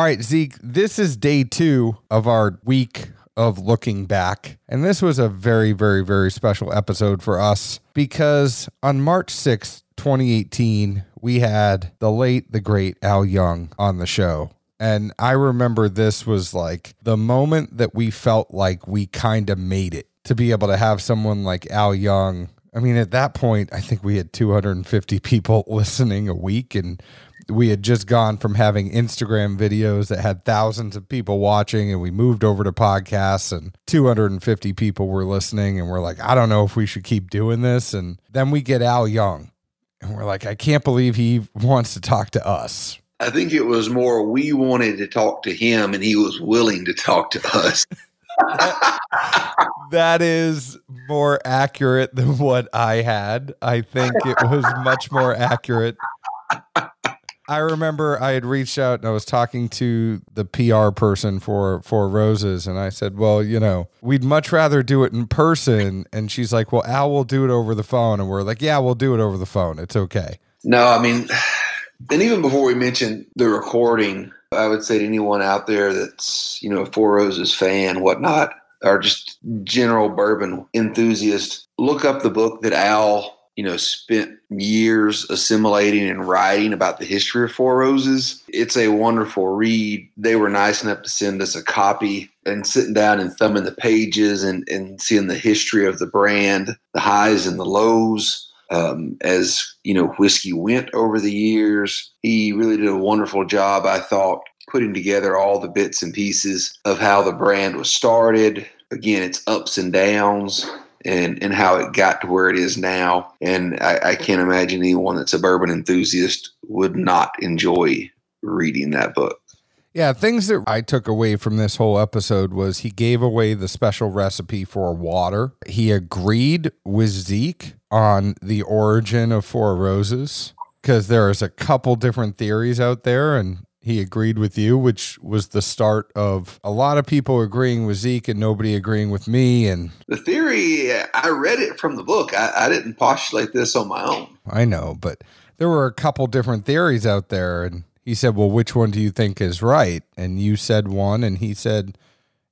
All right, Zeke, this is day two of our week of looking back. And this was a very, very, very special episode for us because on March 6th, 2018, we had the late, the great Al Young on the show. And I remember this was like the moment that we felt like we kind of made it to be able to have someone like Al Young. I mean, at that point, I think we had 250 people listening a week, and we had just gone from having Instagram videos that had thousands of people watching, and we moved over to podcasts, and 250 people were listening. And we're like, I don't know if we should keep doing this. And then we get Al Young, and we're like, I can't believe he wants to talk to us. I think it was more we wanted to talk to him and he was willing to talk to us. that is more accurate than what I had. I think it was much more accurate. I remember I had reached out and I was talking to the PR person for Four Roses and I said, "Well, you know, we'd much rather do it in person." And she's like, "Well, Al will do it over the phone." And we're like, "Yeah, we'll do it over the phone. It's okay." No, I mean, and even before we mentioned the recording, I would say to anyone out there that's, you know, a Four Roses fan, whatnot, or just general bourbon enthusiast, look up the book that Al, you know, spent years assimilating and writing about the history of Four Roses. It's a wonderful read. They were nice enough to send us a copy and sitting down and thumbing the pages and, and seeing the history of the brand, the highs and the lows um, as you know whiskey went over the years. He really did a wonderful job, I thought, putting together all the bits and pieces of how the brand was started. Again, its ups and downs. And, and how it got to where it is now. And I, I can't imagine anyone that's a bourbon enthusiast would not enjoy reading that book. Yeah, things that I took away from this whole episode was he gave away the special recipe for water. He agreed with Zeke on the origin of Four Roses because there's a couple different theories out there and he agreed with you, which was the start of a lot of people agreeing with Zeke and nobody agreeing with me. And the theory, I read it from the book. I, I didn't postulate this on my own. I know, but there were a couple different theories out there and he said, Well, which one do you think is right? And you said one, and he said,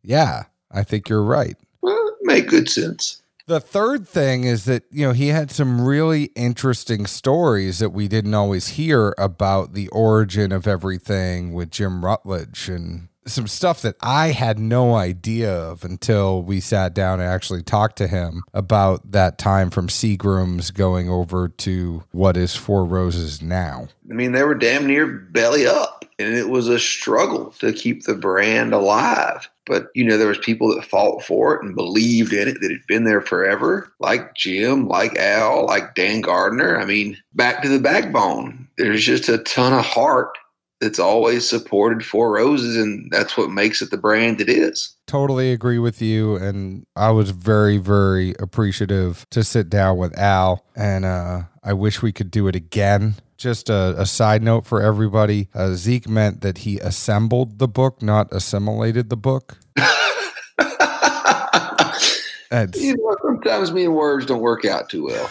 Yeah, I think you're right. Well, make good sense. The third thing is that, you know, he had some really interesting stories that we didn't always hear about the origin of everything with Jim Rutledge and some stuff that I had no idea of until we sat down and actually talked to him about that time from Seagram's going over to what is Four Roses now. I mean, they were damn near belly up, and it was a struggle to keep the brand alive. But you know, there was people that fought for it and believed in it that had been there forever, like Jim, like Al, like Dan Gardner. I mean, back to the backbone. There's just a ton of heart that's always supported Four Roses, and that's what makes it the brand it is. Totally agree with you, and I was very, very appreciative to sit down with Al, and uh, I wish we could do it again. Just a, a side note for everybody: uh, Zeke meant that he assembled the book, not assimilated the book. you know, sometimes me and words don't work out too well.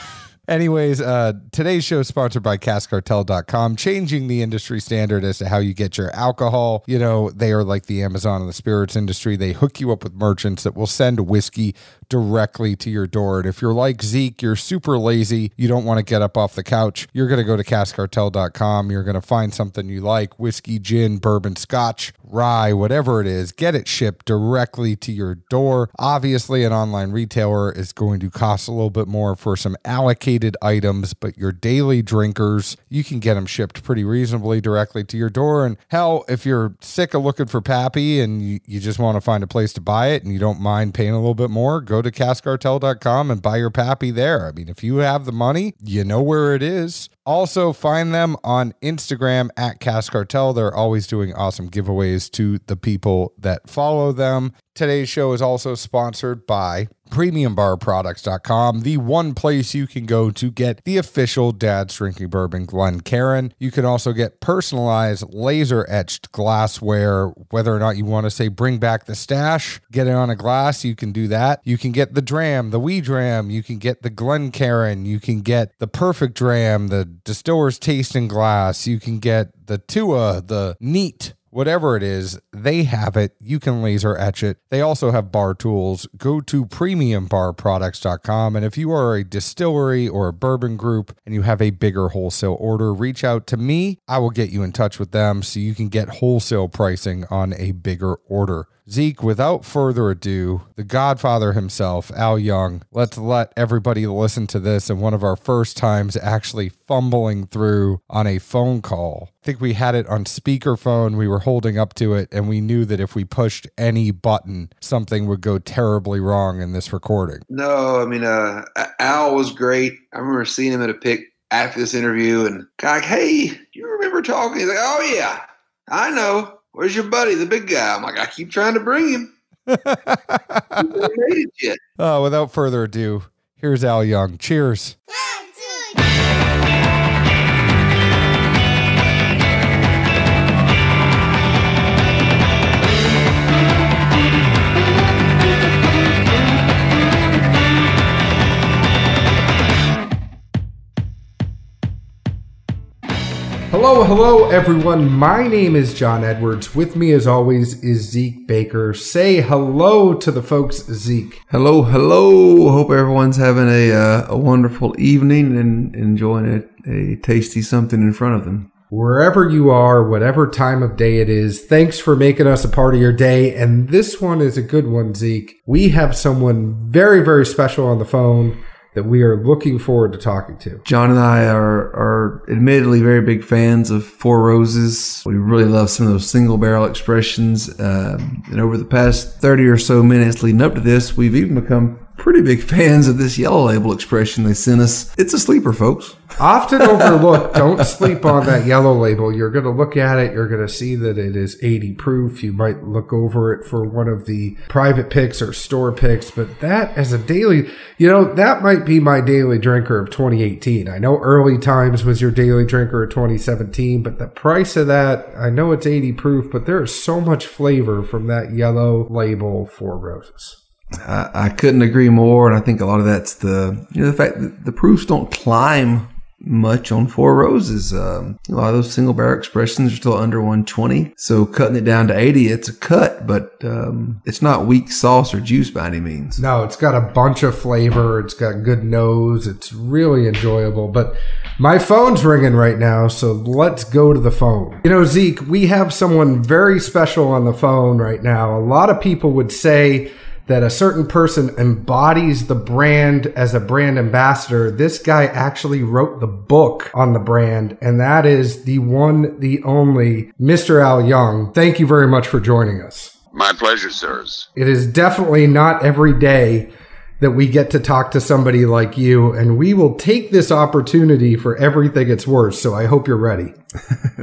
Anyways, uh, today's show is sponsored by caskcartel.com, changing the industry standard as to how you get your alcohol. You know, they are like the Amazon of the spirits industry. They hook you up with merchants that will send whiskey directly to your door. And if you're like Zeke, you're super lazy, you don't want to get up off the couch, you're going to go to caskcartel.com. You're going to find something you like whiskey, gin, bourbon, scotch, rye, whatever it is, get it shipped directly to your door. Obviously, an online retailer is going to cost a little bit more for some allocated items, but your daily drinkers, you can get them shipped pretty reasonably directly to your door. And hell, if you're sick of looking for Pappy and you, you just want to find a place to buy it and you don't mind paying a little bit more, go to caskcartel.com and buy your Pappy there. I mean, if you have the money, you know where it is. Also, find them on Instagram at Cask Cartel. They're always doing awesome giveaways to the people that follow them. Today's show is also sponsored by premiumbarproducts.com, the one place you can go to get the official Dad's Drinking Bourbon Glencairn. You can also get personalized laser etched glassware, whether or not you want to say bring back the stash, get it on a glass, you can do that. You can get the dram, the wee dram, you can get the Glen Glencairn, you can get the perfect dram, the distiller's tasting glass, you can get the Tua, the neat whatever it is, they have it. You can laser etch it. They also have bar tools. Go to premiumbarproducts.com. And if you are a distillery or a bourbon group and you have a bigger wholesale order, reach out to me. I will get you in touch with them so you can get wholesale pricing on a bigger order. Zeke, without further ado, the godfather himself, Al Young, let's let everybody listen to this and one of our first times actually fumbling through on a phone call. I think we had it on speakerphone. We were holding up to it, and we knew that if we pushed any button, something would go terribly wrong in this recording. No, I mean, uh, Al was great. I remember seeing him at a pick after this interview and like, hey, you remember talking? He's like, oh, yeah, I know. Where's your buddy, the big guy? I'm like, I keep trying to bring him. made it yet. Uh, without further ado, here's Al Young. Cheers. Hello, hello, everyone. My name is John Edwards. With me, as always, is Zeke Baker. Say hello to the folks, Zeke. Hello, hello. Hope everyone's having a uh, a wonderful evening and enjoying a, a tasty something in front of them. Wherever you are, whatever time of day it is, thanks for making us a part of your day. And this one is a good one, Zeke. We have someone very, very special on the phone that we are looking forward to talking to. John and I are, are admittedly very big fans of Four Roses. We really love some of those single barrel expressions. Um, and over the past 30 or so minutes leading up to this, we've even become pretty big fans of this yellow label expression they sent us. It's a sleeper, folks. Often overlooked. Don't sleep on that yellow label. You're going to look at it. You're going to see that it is 80 proof. You might look over it for one of the private picks or store picks, but that as a daily, you know, that might be my daily drinker of 2018. I know early times was your daily drinker of 2017, but the price of that, I know it's 80 proof, but there is so much flavor from that yellow label Four Roses. I, couldn't agree more, and I think a lot of that's the you know the fact that the proofs don't climb much on Four Roses. Um, a lot of those single barrel expressions are still under 120, so cutting it down to 80, it's a cut, but um, it's not weak sauce or juice by any means. No, it's got a bunch of flavor. It's got good nose. It's really enjoyable, but. My phone's ringing right now, so let's go to the phone. You know, Zeke, we have someone very special on the phone right now. A lot of people would say that a certain person embodies the brand as a brand ambassador. This guy actually wrote the book on the brand, and that is the one, the only Mr. Al Young. Thank you very much for joining us. My pleasure, sirs. It is definitely not every day that we get to talk to somebody like you, and we will take this opportunity for everything it's worth. So I hope you're ready.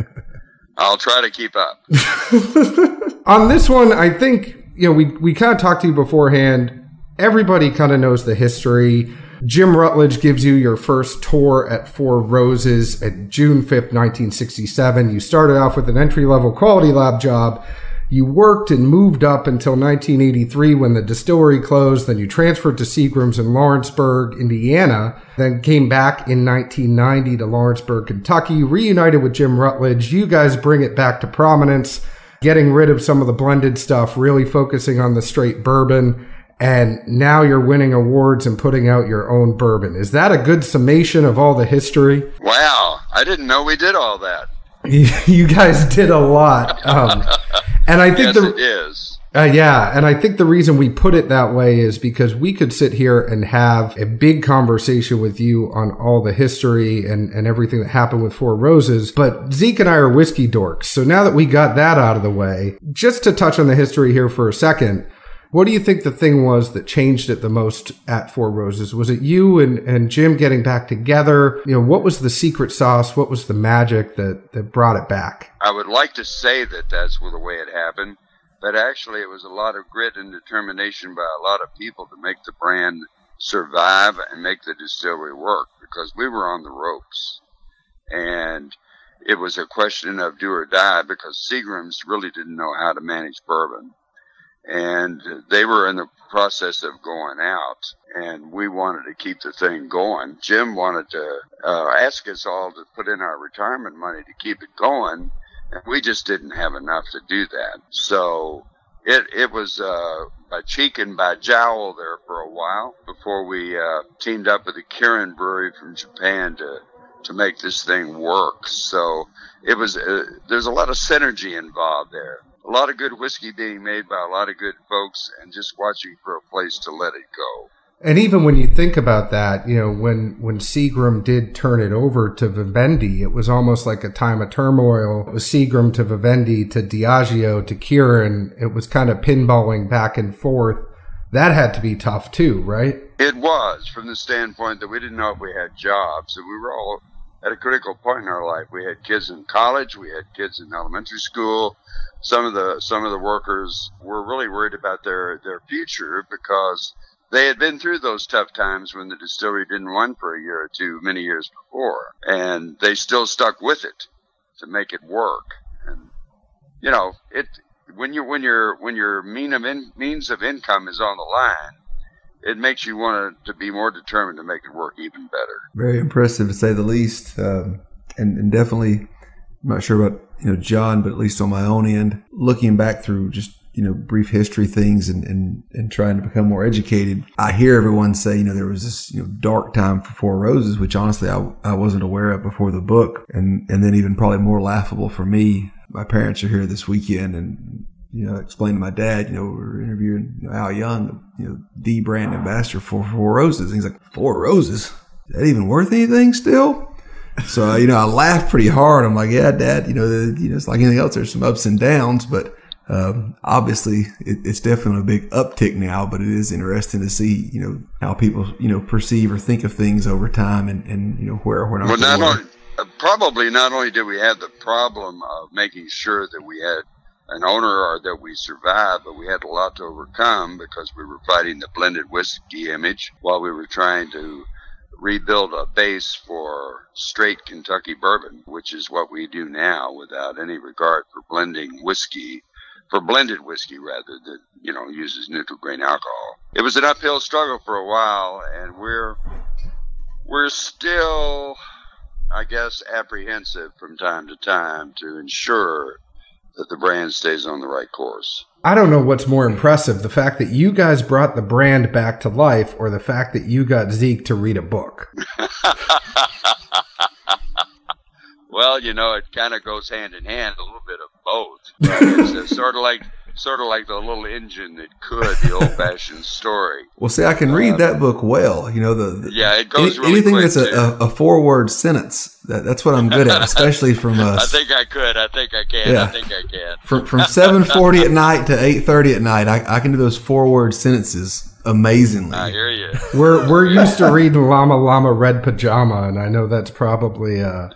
I'll try to keep up. on this one, I think you know, we we kind of talked to you beforehand. Everybody kind of knows the history. Jim Rutledge gives you your first tour at Four Roses at June 5th, 1967. You started off with an entry level quality lab job. You worked and moved up until 1983 when the distillery closed. Then you transferred to Seagram's in Lawrenceburg, Indiana. Then came back in 1990 to Lawrenceburg, Kentucky, reunited with Jim Rutledge. You guys bring it back to prominence getting rid of some of the blended stuff, really focusing on the straight bourbon. And now you're winning awards and putting out your own bourbon. Is that a good summation of all the history? Wow. I didn't know we did all that. you guys did a lot. Um, and I think yes, the, it is. Uh, yeah, and I think the reason we put it that way is because we could sit here and have a big conversation with you on all the history and, and everything that happened with Four Roses. But Zeke and I are whiskey dorks. So now that we got that out of the way, just to touch on the history here for a second, what do you think the thing was that changed it the most at Four Roses? Was it you and, and Jim getting back together? You know, what was the secret sauce? What was the magic that, that brought it back? I would like to say that that's the way it happened but actually it was a lot of grit and determination by a lot of people to make the brand survive and make the distillery work because we were on the ropes. And it was a question of do or die because Seagram's really didn't know how to manage bourbon. And they were in the process of going out, and we wanted to keep the thing going. Jim wanted to uh, ask us all to put in our retirement money to keep it going we just didn't have enough to do that. So it it was uh, by cheek and by jowl there for a while before we uh, teamed up with the Kirin Brewery from Japan to to make this thing work. So it was uh, there's a lot of synergy involved there. A lot of good whiskey being made by a lot of good folks, and just watching for a place to let it go. And even when you think about that, you know, when when Seagram did turn it over to Vivendi, it was almost like a time of turmoil. It was Seagram to Vivendi to Diageo to Kirin. It was kind of pinballing back and forth. That had to be tough too, right? It was from the standpoint that we didn't know if we had jobs, and we were all at a critical point in our life. We had kids in college, we had kids in elementary school. Some of the some of the workers were really worried about their their future because they had been through those tough times when the distillery didn't run for a year or two many years before, and they still stuck with it to make it work. And you know, it when you when your when your mean of in, means of income is on the line, it makes you want to be more determined to make it work even better. Very impressive to say the least, um, and, and definitely. I'm not sure about you know John, but at least on my own end, looking back through just you know, brief history things and, and, and trying to become more educated. I hear everyone say, you know, there was this, you know, dark time for Four Roses, which honestly I, I wasn't aware of before the book. And, and then even probably more laughable for me, my parents are here this weekend and, you know, explained to my dad, you know, we are interviewing you know, Al Young, you know, D brand ambassador for Four Roses. And he's like, Four Roses? Is that even worth anything still? So, you know, I laughed pretty hard. I'm like, yeah, dad, you know, the, you know, it's like anything else. There's some ups and downs, but um, obviously, it, it's definitely a big uptick now, but it is interesting to see, you know, how people, you know, perceive or think of things over time, and, and you know where we're not. Well, not only, probably not only did we have the problem of making sure that we had an owner or that we survived, but we had a lot to overcome because we were fighting the blended whiskey image while we were trying to rebuild a base for straight Kentucky bourbon, which is what we do now without any regard for blending whiskey for blended whiskey rather that you know uses neutral grain alcohol. It was an uphill struggle for a while, and we're we're still, I guess, apprehensive from time to time to ensure that the brand stays on the right course. I don't know what's more impressive the fact that you guys brought the brand back to life or the fact that you got Zeke to read a book. well, you know, it kind of goes hand in hand, a little bit of both. it's uh, sort of like sort of like the little engine that could the old fashioned story. Well, see, I can read uh, that book well. You know, the, the yeah, it goes any, really anything that's a, a, a, four word sentence. That, that's what I'm good at, especially from us. I think I could. I think I can. Yeah. I think I can. From from seven forty at night to eight thirty at night, I, I can do those four word sentences amazingly. I hear you. We're we're used to reading Llama Llama Red Pajama, and I know that's probably uh,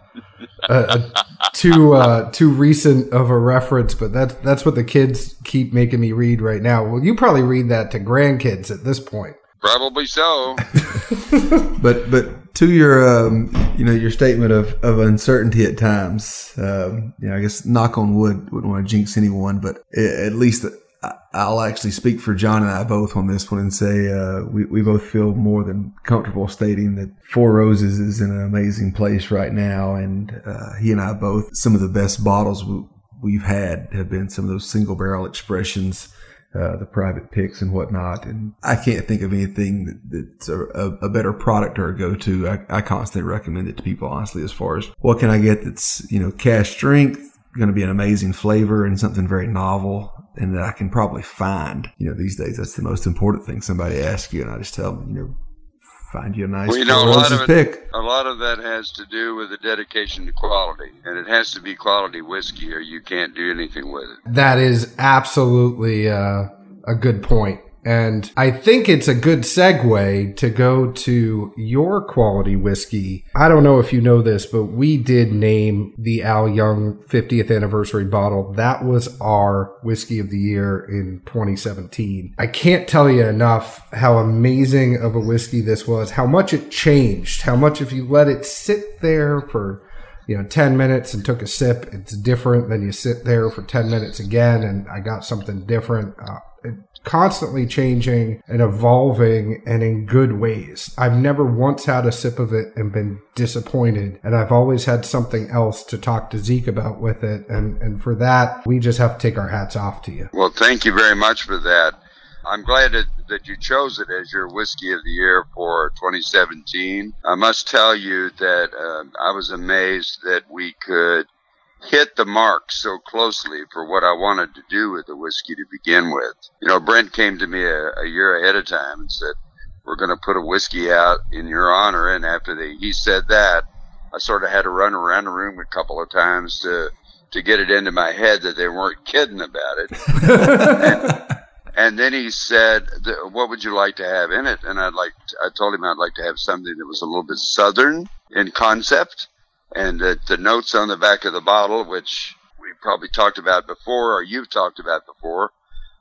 a, a too uh, too recent of a reference, but that's that's what the kids keep making me read right now. Well, you probably read that to grandkids at this point. Probably so. but but to your um, you know your statement of, of uncertainty at times, um, you know, I guess knock on wood wouldn't want to jinx anyone, but at least I'll actually speak for John and I both on this one and say uh, we, we both feel more than comfortable stating that Four Roses is in an amazing place right now. And uh, he and I both, some of the best bottles we've had have been some of those single barrel expressions, uh, the private picks and whatnot. And I can't think of anything that, that's a, a, better product or a go to. I, I constantly recommend it to people, honestly, as far as what can I get that's, you know, cask strength, going to be an amazing flavor and something very novel and that I can probably find. You know, these days that's the most important thing. Somebody asks you, and I just tell them, you know, find you a nice well, you know, a lot of it, pick. A lot of that has to do with the dedication to quality, and it has to be quality whiskey, or you can't do anything with it. That is absolutely uh, a good point. And I think it's a good segue to go to your quality whiskey. I don't know if you know this, but we did name the Al Young 50th anniversary bottle. That was our whiskey of the year in 2017. I can't tell you enough how amazing of a whiskey this was, how much it changed, how much if you let it sit there for you know 10 minutes and took a sip it's different than you sit there for 10 minutes again and i got something different uh, it, constantly changing and evolving and in good ways. I've never once had a sip of it and been disappointed and i've always had something else to talk to zeke about with it and and for that we just have to take our hats off to you. Well thank you very much for that. I'm glad that, you chose it as your whiskey of the year for 2017. I must tell you that uh, I was amazed that we could hit the mark so closely for what I wanted to do with the whiskey to begin with. You know, Brent came to me a, a year ahead of time and said, "We're going to put a whiskey out in your honor." And after they, he said that, I sort of had to run around the room a couple of times to to get it into my head that they weren't kidding about it. and, and then he said, "What would you like to have in it?" And I'd like, to, I told him I'd like to have something that was a little bit southern in concept, and that the notes on the back of the bottle, which we probably talked about before, or you've talked about before,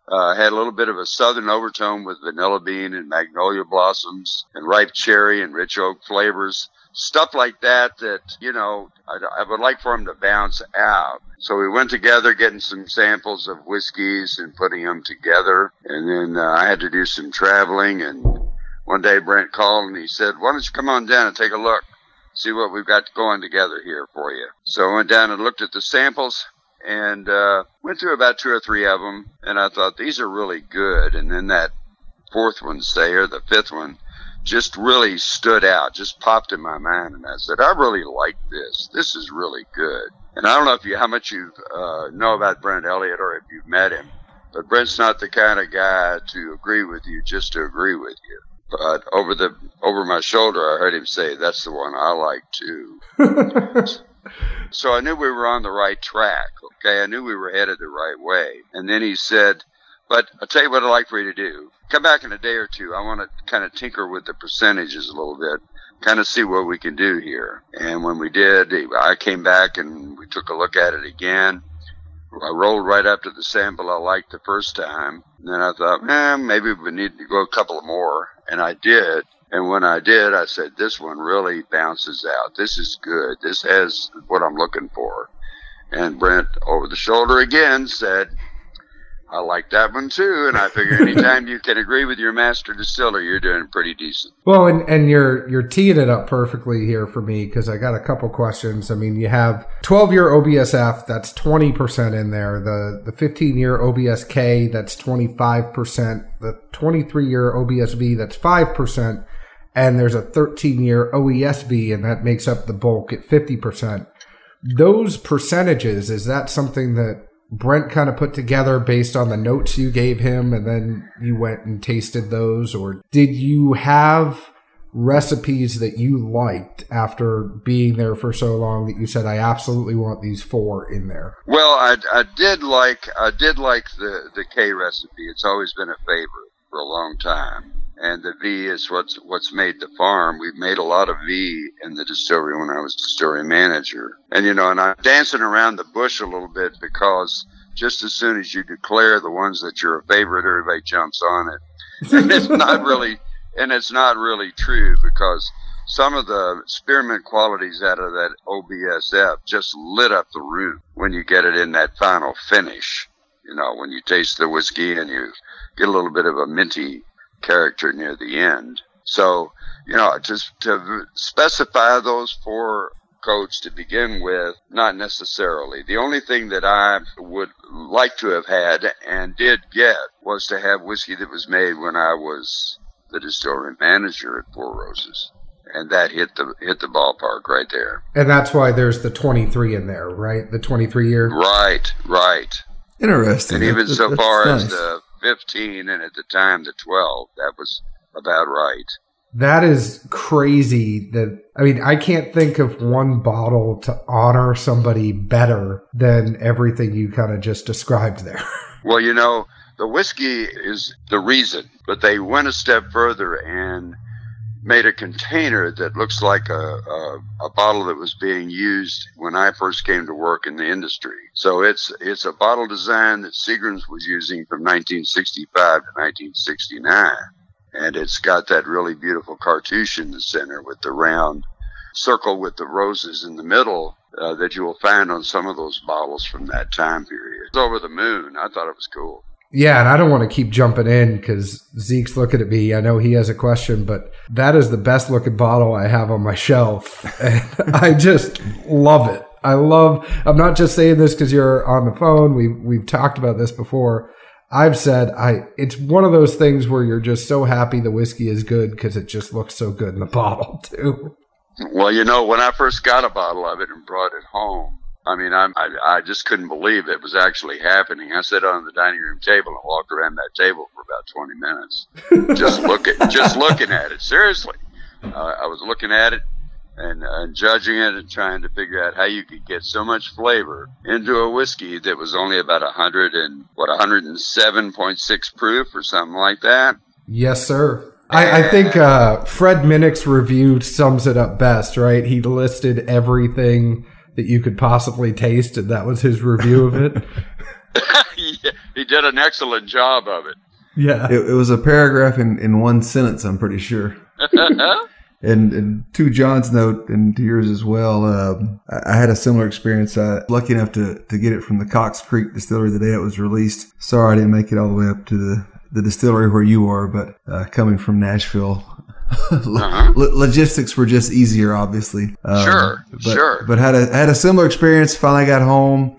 uh, had a little bit of a southern overtone with vanilla bean and magnolia blossoms and ripe cherry and rich oak flavors. Stuff like that that you know I, I, would like for them to bounce out. So we went together getting some samples of whiskeys and putting them together. And then uh, i had to do some traveling. And one day brent called and he said why don't you come on down and take a look see what we've got going together here for you so i went down and looked at the samples and uh, went through about two or three of them and i thought these are really good and then that fourth one say or the fifth one just really stood out, just popped in my mind. And I said, I really like this. This is really good. And I don't know if you, how much you uh, know about Brent Elliott or if you've met him, but Brent's not the kind of guy to agree with you just to agree with you. But over the over my shoulder, I heard him say, "That's the one I like too." so I knew we were on the right track. Okay, I knew we were headed the right way. And then he said, "But I'll tell you what I'd like for you to do come back in a day or two. I want to kind of tinker with the percentages a little bit, kind of see what we can do here. And when we did, I came back and we took a look at it again. I rolled right up to the sample I liked the first time. And then I thought, eh, maybe we need to go a couple more. And I did. And when I did, I said, this one really bounces out. This is good. This has what I'm looking for. And Brent, over the shoulder again, said, I like that one too, and I figure anytime you can agree with your master distiller, you're doing pretty decent. Well, and, and you're you're teeing it up perfectly here for me because I got a couple questions. I mean, you have 12 year OBSF, that's 20 percent in there. The the 15 year OBSK, that's 25 percent. The 23 year OBSV, that's five percent, and there's a 13 year OESV, and that makes up the bulk at 50 percent. Those percentages is that something that Brent kind of put together based on the notes you gave him and then you went and tasted those or did you have recipes that you liked after being there for so long that you said I absolutely want these four in there? Well, I, I did like I did like the the K recipe. It's always been a favorite for a long time. And the V is what's what's made the farm. We've made a lot of V in the distillery when I was distillery manager. And you know, and I'm dancing around the bush a little bit because just as soon as you declare the ones that you're a favorite, everybody jumps on it. And it's not really and it's not really true because some of the spearmint qualities out of that OBSF just lit up the room when you get it in that final finish. You know, when you taste the whiskey and you get a little bit of a minty character near the end. So, you know, just to specify those four codes to begin with, not necessarily. The only thing that I would like to have had and did get was to have whiskey that was made when I was the distillery manager at Four Roses. And that hit the hit the ballpark right there. And that's why there's the 23 in there, right? The 23 year. Right, right. Interesting. And even that, so far nice. as the 15 and at the time the 12. That was about right. That is crazy that I mean I can't think of one bottle to honor somebody better than everything you kind of just described there. Well, you know, the whiskey is the reason, but they went a step further and made a container that looks like a, a, a, bottle that was being used when I first came to work in the industry. So it's it's a bottle design that Seagram's was using from 1965 to 1969, and it's got that really beautiful cartouche in the center with the round circle with the roses in the middle uh, that you will find on some of those bottles from that time period. It's over the moon. I thought it was cool. Yeah, and I don't want to keep jumping in because Zeke's looking at me. I know he has a question, but that is the best looking bottle I have on my shelf. And I just love it. I love, I'm not just saying this because you're on the phone. We've, we've talked about this before. I've said I it's one of those things where you're just so happy the whiskey is good because it just looks so good in the bottle too. Well, you know, when I first got a bottle of it and brought it home, I mean, I'm, I, I just couldn't believe it was actually happening. I sat on the dining room table and walked around that table for about 20 minutes, just looking, just looking at it. Seriously, uh, I was looking at it and, uh, and judging it and trying to figure out how you could get so much flavor into a whiskey that was only about hundred and what 107.6 proof or something like that. Yes, sir. I, I think uh, Fred Minnick's review sums it up best, right? He listed everything that you could possibly taste, and that was his review of it. yeah, he did an excellent job of it. Yeah. It, it was a paragraph in, in one sentence, I'm pretty sure. And, and to John's note and to yours as well, um, I, I had a similar experience. I lucky enough to, to get it from the Cox Creek distillery the day it was released. Sorry I didn't make it all the way up to the, the distillery where you are, but uh, coming from Nashville, Uh-huh. logistics were just easier, obviously. Um, Sure, but, sure. But had a had a similar experience. Finally got home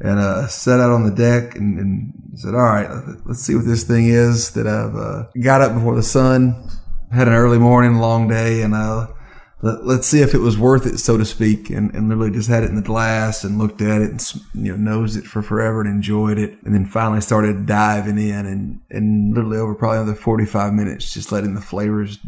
and uh, sat out on the deck and, and said, "All right, let's see what this thing is." That I've uh, got up before the sun, had an early morning, long day, and uh, let, let's see if it was worth it, so to speak. And, and literally just had it in the glass and looked at it and you know nosed it for forever and enjoyed it, and then finally started diving in and and literally over probably another forty five minutes, just letting the flavors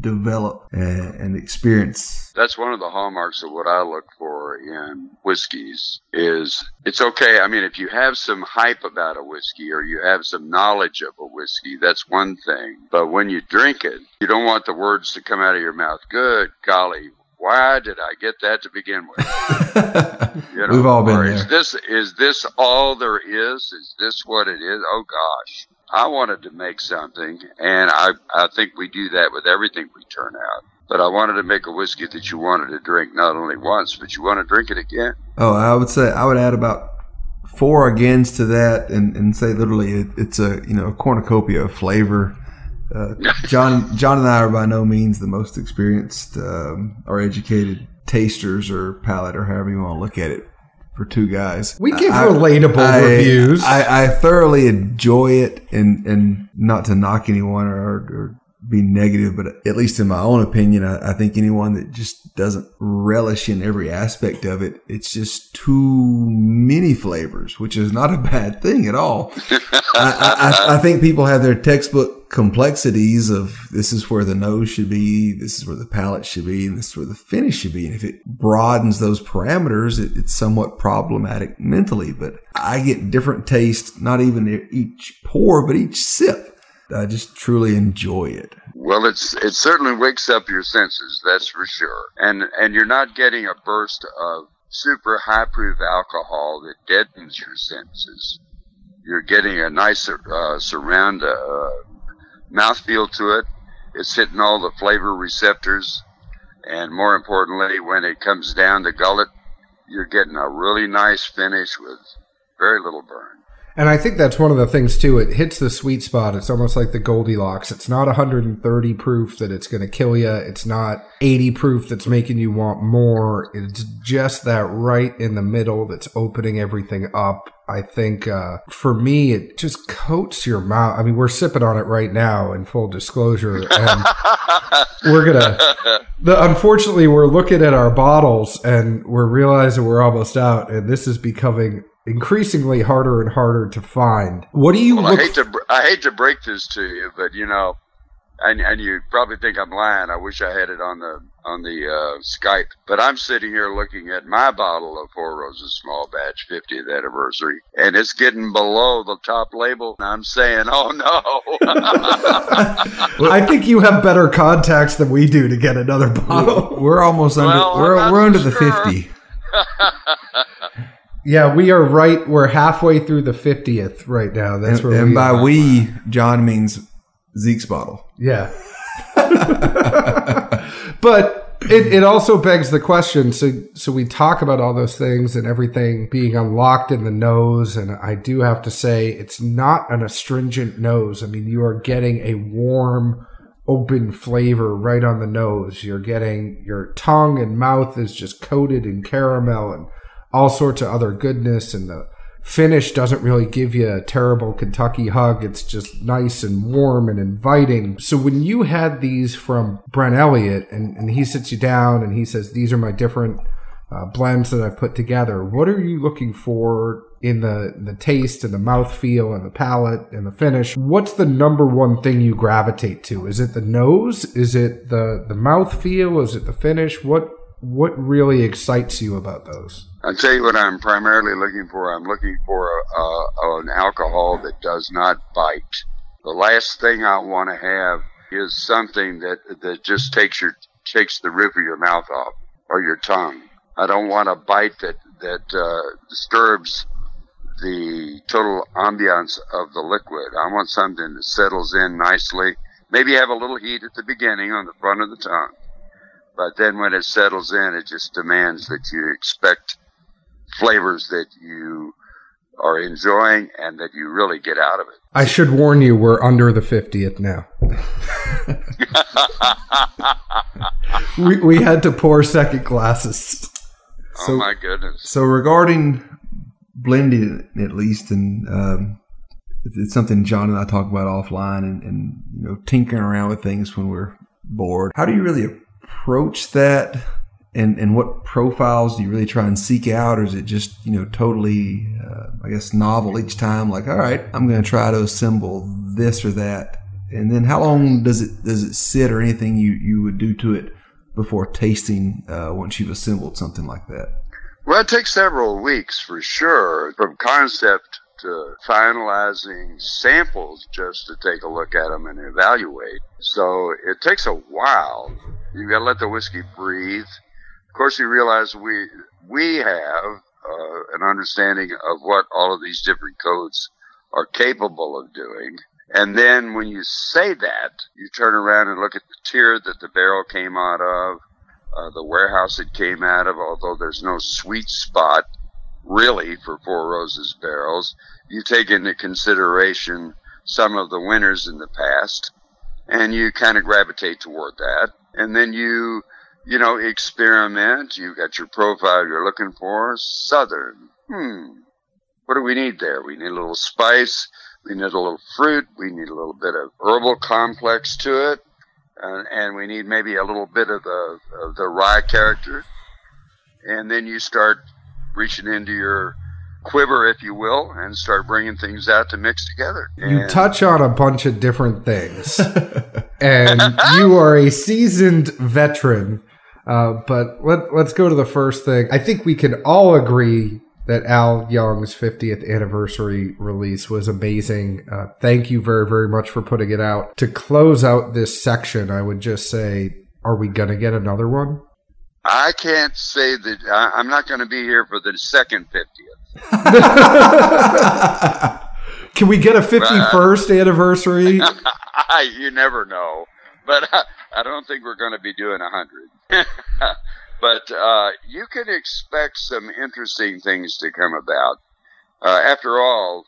develop and, and experience. That's one of the hallmarks of what I look for in whiskeys is it's okay. I mean, if you have some hype about a whiskey or you have some knowledge of a whiskey, that's one thing. But when you drink it, you don't want the words to come out of your mouth. Good golly, why did I get that to begin with? You know, We've all been there. Is this is this all there is? Is this what it is? Oh gosh. I wanted to make something and I I think we do that with everything we turn out. But I wanted to make a whiskey that you wanted to drink not only once, but you want to drink it again. Oh, I would say I would add about four agains to that, and, and say literally it, it's a you know a cornucopia of flavor. Uh, John John and I are by no means the most experienced um, or educated tasters or palate or however you want to look at it for two guys. We give I- relatable I- reviews. I, I thoroughly enjoy it, and and not to knock anyone or, or be negative, but at least in my own opinion, I, I think anyone that just doesn't relish in every aspect of it, it's just too many flavors, which is not a bad thing at all. I, I, I think people have their textbook complexities of this is where the nose should be, this is where the palate should be, and this is where the finish should be. And if it broadens those parameters, it, it's somewhat problematic mentally. But I get different taste, not even each pour, but each sip. I just truly enjoy it. Well, it's it certainly wakes up your senses, that's for sure. And and you're not getting a burst of super high proof alcohol that deadens your senses. You're getting a nice uh, surround uh, mouthfeel to it. It's hitting all the flavor receptors, and more importantly, when it comes down the gullet, you're getting a really nice finish with very little burn. And I think that's one of the things too. It hits the sweet spot. It's almost like the Goldilocks. It's not 130 proof that it's going to kill you. It's not 80 proof that's making you want more. It's just that right in the middle that's opening everything up. I think uh, for me, it just coats your mouth. I mean, we're sipping on it right now in full disclosure, and we're gonna. The, unfortunately, we're looking at our bottles and we're realizing we're almost out, and this is becoming increasingly harder and harder to find. What do you Well, I look? hate to br- I hate to break this to you, but you know, and and you probably think I'm lying. I wish I had it on the on the uh, Skype, but I'm sitting here looking at my bottle of Four Roses Small Batch 50th anniversary, and it's getting below the top label. And I'm saying, oh no. I think you have better contacts than we do to get another bottle. We're almost under. Well, we're we're under so the fifty. Yeah, we are right. We're halfway through the fiftieth right now. That's And, where and we by are. we, John means Zeke's bottle. Yeah. but it, it also begs the question. So, so we talk about all those things and everything being unlocked in the nose. And I do have to say, it's not an astringent nose. I mean, you are getting a warm, open flavor right on the nose. You're getting your tongue and mouth is just coated in caramel and all sorts of other goodness. And the finish doesn't really give you a terrible Kentucky hug. It's just nice and warm and inviting. So when you had these from Brent Elliott and, and he sits you down and he says, these are my different uh, blends that I've put together, what are you looking for in the, the taste and the mouth feel and the palate and the finish? What's the number one thing you gravitate to? Is it the nose? Is it the, the mouth feel? Is it the finish? What, what really excites you about those? I'll tell you what I'm primarily looking for. I'm looking for a, a, an alcohol that does not bite. The last thing I want to have is something that that just takes your takes the roof of your mouth off or your tongue. I don't want a bite that that uh, disturbs the total ambiance of the liquid. I want something that settles in nicely. Maybe have a little heat at the beginning on the front of the tongue, but then when it settles in, it just demands that you expect flavors that you are enjoying and that you really get out of it. I should warn you, we're under the 50th now. we, we had to pour second glasses. So, oh my goodness! So regarding blending, at least, and um, it's something John and I talk about offline, and, and you know, tinkering around with things when we're bored. How do you really approach that? And and what profiles do you really try and seek out? Or is it just you know totally uh, i guess novel each time? Like all right i'm going to try to assemble this or that. And then how long does it does it sit or anything you you would do to it before tasting uh, once you've assembled something like that? Well it takes several weeks for sure from concept to finalizing samples just to take a look at them and evaluate. So it takes a while. You've got to let the whiskey breathe of course, you realize we we have uh, an understanding of what all of these different codes are capable of doing. And then when you say that, you turn around and look at the tier that the barrel came out of, uh, the warehouse it came out of, although there's no sweet spot really for Four Roses barrels. You take into consideration some of the winners in the past, and you kind of gravitate toward that. And then you you know, experiment. You got your profile you're looking for. Southern. Hmm. What do we need there? We need a little spice. We need a little fruit. We need a little bit of herbal complex to it. And, and we need maybe a little bit of the, of the rye character. And then you start reaching into your quiver, if you will, and start bringing things out to mix together. You touch on a bunch of different things. and you are a seasoned veteran uh, but let, let's go to the first thing. I think we can all agree that Al Young's 50th anniversary release was amazing. Uh, thank you very, very much for putting it out. To close out this section, I would just say, are we going to get another one? I can't say that I, am not going to be here for the second 50th. Can we get a 51st anniversary? you never know. But I, I don't think we're going to be doing a 100. but uh, you can expect some interesting things to come about. Uh, after all,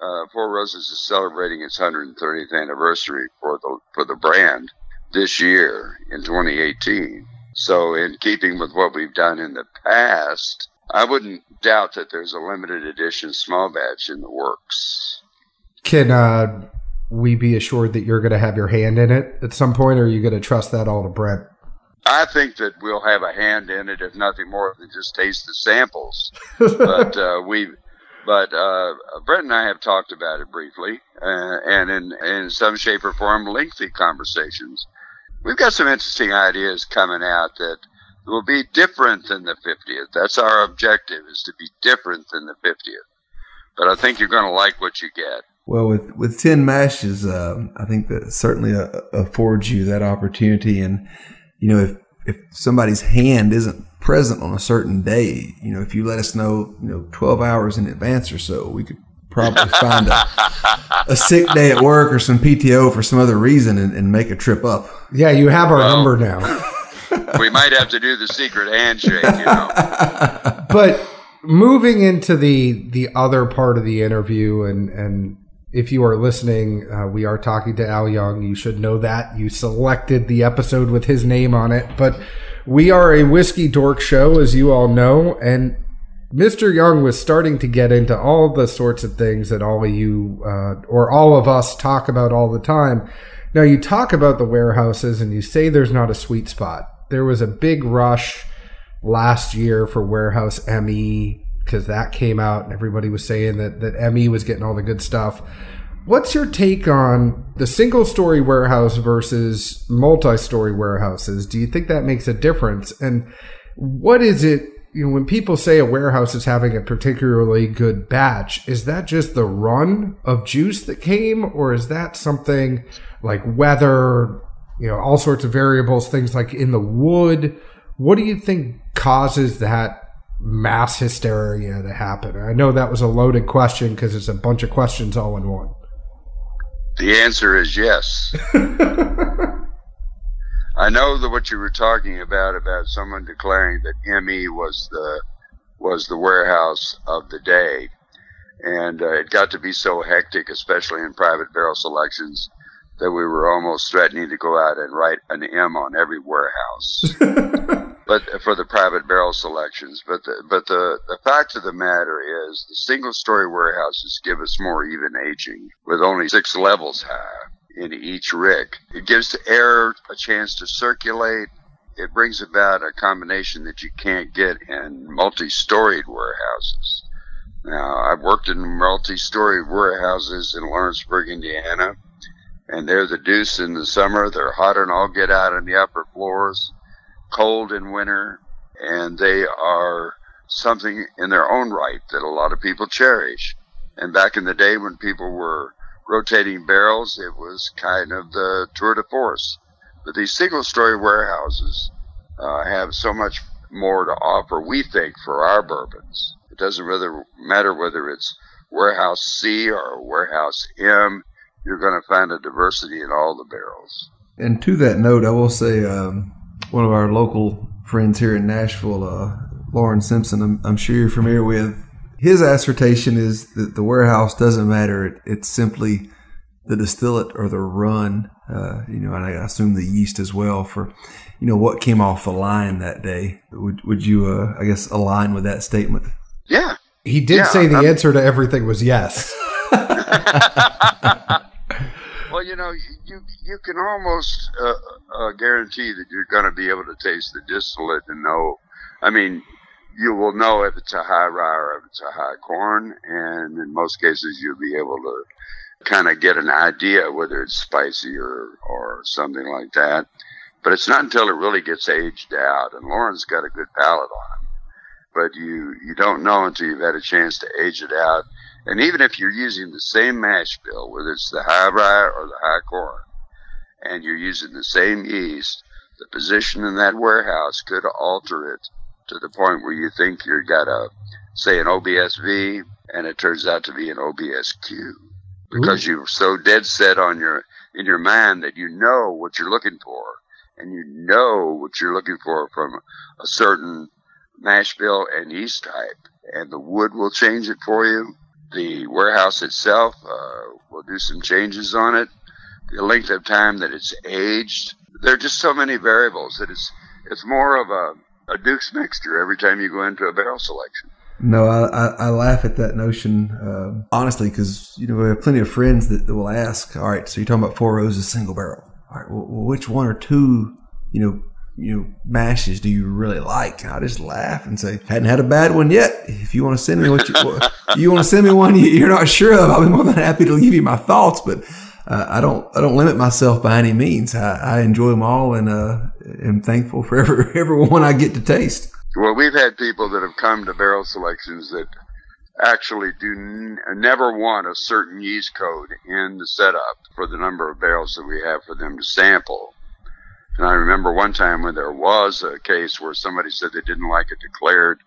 uh, Four Roses is celebrating its 130th anniversary for the for the brand this year in 2018. So, in keeping with what we've done in the past, I wouldn't doubt that there's a limited edition small batch in the works. Can uh, we be assured that you're going to have your hand in it at some point, or are you going to trust that all to Brent? I think that we'll have a hand in it, if nothing more than just taste the samples. but uh, we, but uh, Brent and I have talked about it briefly, uh, and in in some shape or form, lengthy conversations. We've got some interesting ideas coming out that will be different than the 50th. That's our objective: is to be different than the 50th. But I think you're going to like what you get. Well, with with ten mashes, uh, I think that certainly uh, affords you that opportunity and you know, if if somebody's hand isn't present on a certain day, you know, if you let us know, you know, 12 hours in advance or so, we could probably find a, a sick day at work or some PTO for some other reason and, and make a trip up. Yeah, you have our well, number now. we might have to do the secret handshake, you know. but moving into the the other part of the interview, and and if you are listening, uh, we are talking to Al Young. You should know that you selected the episode with his name on it, but we are a whiskey dork show, as you all know, and Mr. Young was starting to get into all the sorts of things that all of you uh, or all of us talk about all the time. Now, you talk about the warehouses and you say there's not a sweet spot. There was a big rush last year for Warehouse ME because that came out and everybody was saying that, that ME was getting all the good stuff. What's your take on the single story warehouse versus multi story warehouses? Do you think that makes a difference? And what is it you know, when people say a warehouse is having a particularly good batch, is that just the run of juice that came, or is that something like weather, you know, all sorts of variables, things like in the wood? What do you think causes that mass hysteria to happen? I know that was a loaded question because it's a bunch of questions all in one. The answer is yes. I know that what you were talking about about someone declaring that ME was the was the warehouse of the day, and uh, it got to be so hectic, especially in private barrel selections, that we were almost threatening to go out and write an M on every warehouse. but for the private barrel selections, but the, but the the fact of the matter is, the single story warehouses give us more even aging with only six levels high in each rick. It gives the air a chance to circulate. It brings about a combination that you can't get in multi-storied warehouses. Now, I've worked in multi-storied warehouses in Lawrenceburg, Indiana, and they're the deuce in the summer. They're hot and all get out on the upper floors, cold in winter, and they are something in their own right that a lot of people cherish. And back in the day when people were rotating barrels, it was kind of the tour de force. But these single story warehouses uh, have so much more to offer, we think, for our bourbons. It doesn't really matter whether it's warehouse C or warehouse M, you're going to find a diversity in all the barrels. And to that note, I will say um, one of our local friends here in Nashville, uh, Lauren Simpson, I'm, I'm sure you're familiar with his assertion is that the warehouse doesn't matter. It, it's simply the distillate or the run, uh, you know, and I assume the yeast as well for, you know, what came off the line that day. Would, would you, uh, I guess, align with that statement? Yeah. He did Yeah, say the I'm- answer to everything was yes. you know, you you can almost uh, uh, guarantee that you're going to be able to taste the distillate and know. I mean, you will know if it's a high rye or if it's a high corn, and in most cases, you'll be able to kind of get an idea whether it's spicy or or something like that. But it's not until it really gets aged out, and Lauren's got a good palate on. But you you don't know until you've had a chance to age it out. And even if you're using the same mash bill, whether it's the high rye or the high corn, and you're using the same yeast, the position in that warehouse could alter it to the point where you think you've got a, say, an OBSV, and it turns out to be an OBSQ because you're so dead set on your in your mind that you know what you're looking for, and you know what you're looking for from a certain mash bill and yeast type, and the wood will change it for you. The warehouse itself uh, will do some changes on it. The length of time that it's aged. There are just so many variables that it's it's more of a, a Duke's mixture every time you go into a barrel selection. No, I, I, I laugh at that notion, uh, honestly, because, you know, we have plenty of friends that, that will ask, all right, so you're talking about Four Roses single barrel. All right, well, which one or two, you know, you mashes do you really like? And I just laugh and say, hadn't had a bad one yet. If you want to send me what you, what, you want to send me one you- you're not sure of, I'll be more than happy to give you my thoughts. But uh, I don't, I don't limit myself by any means. I, I enjoy them all and uh, am thankful for every, every one I get to taste. Well, we've had people that have come to barrel selections that actually do n- never want a certain yeast code in the setup for the number of barrels that we have for them to sample. And I remember one time when there was a case where somebody said they didn't like a declared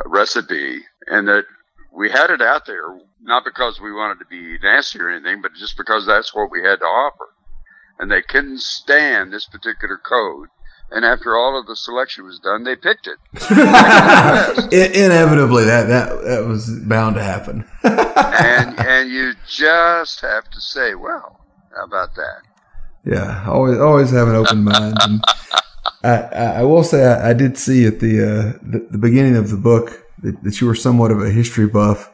uh, recipe and that we had it out there not because we wanted to be nasty or anything, but just because that's what we had to offer. And they couldn't stand this particular code And after all of the selection was done, they picked it. Inevitably, that, that that was bound to happen. and and you just have to say, well, how about that? Yeah, always always have an open mind. And I, I, I will say I, I, did see at the, uh, the, the beginning of the book that, that, you were somewhat of a history buff.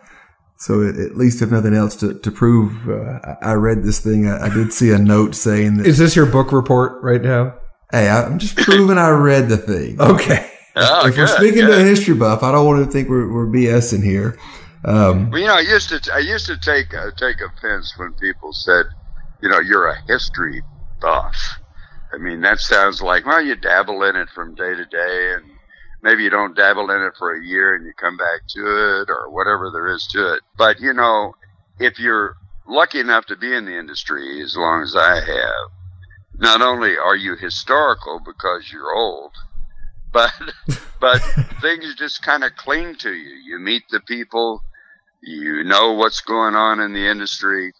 So at least if nothing else to, to prove, uh, I read this thing. I, I, did see a note saying that. Is this your book report right now? Hey, I'm just proving I read the thing. Okay. Oh, if good, we're speaking good. to a history buff, I don't want to think we're, we're BSing here. Um, well, you know, I used to I used to take uh, take offense when people said, you know, you're a history buff. I mean, that sounds like well, you dabble in it from day to day, and maybe you don't dabble in it for a year and you come back to it, or whatever there is to it. But you know, if you're lucky enough to be in the industry as long as I have, not only are you historical because you're old, but but things just kind of cling to you. You meet the people, you know what's going on in the industry.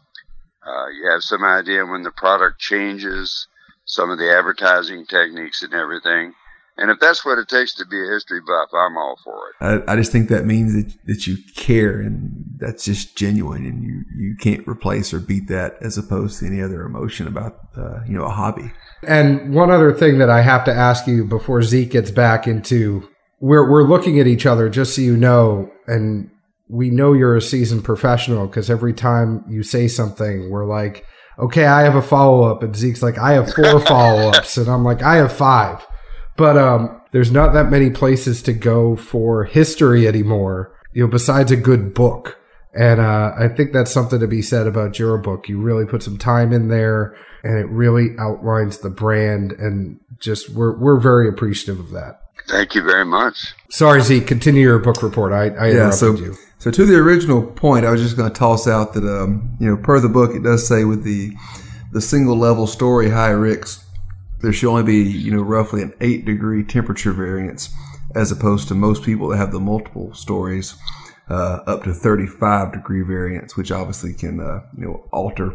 Uh, you have some idea when the product changes, some of the advertising techniques and everything. And if that's what it takes to be a history buff, I'm all for it. I, I just think that means that, that you care and that's just genuine and you, you can't replace or beat that as opposed to any other emotion about, uh, you know, a hobby. And one other thing that I have to ask you before Zeke gets back into we're, we're looking at each other just so you know, and we know you're a seasoned professional because every time you say something, we're like, okay, I have a follow up. And Zeke's like, I have four follow ups. And I'm like, I have five. But um, there's not that many places to go for history anymore, you know, besides a good book. And uh, I think that's something to be said about your book. You really put some time in there, and it really outlines the brand. And just we're we're very appreciative of that. Thank you very much. Sorry, Zeke. Continue your book report. I, I yeah, interrupted so, you. So to the original point, I was just going to toss out that um, you know, per the book, it does say with the the single level story high Ricks, there should only be you know roughly an eight degree temperature variance, as opposed to most people that have the multiple stories uh, up to 35 degree variance, which obviously can uh, you know alter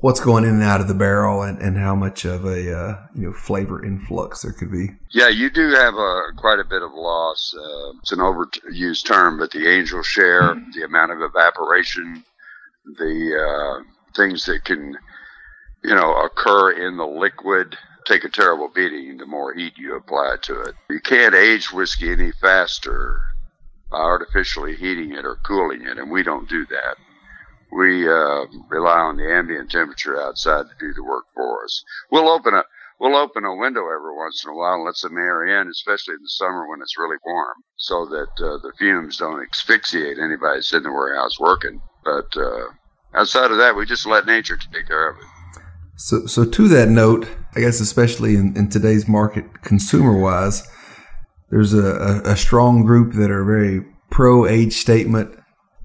what's going in and out of the barrel and, and how much of a uh, you know flavor influx there could be. Yeah, you do have a quite a bit of loss. Uh, it's an overused term, but the angel share, the amount of evaporation, the uh, things that can you know occur in the liquid take a terrible beating the more heat you apply to it. You can't age whiskey any faster by artificially heating it or cooling it, and we don't do that. We uh, rely on the ambient temperature outside to do the work for us. We'll open a we'll open a window every once in a while and let some air in, especially in the summer when it's really warm, so that uh, the fumes don't asphyxiate anybody sitting in the warehouse working. But uh, outside of that, we just let nature take care of it. So, so to that note, I guess especially in, in today's market, consumer wise, there's a, a, a, strong group that are very pro age statement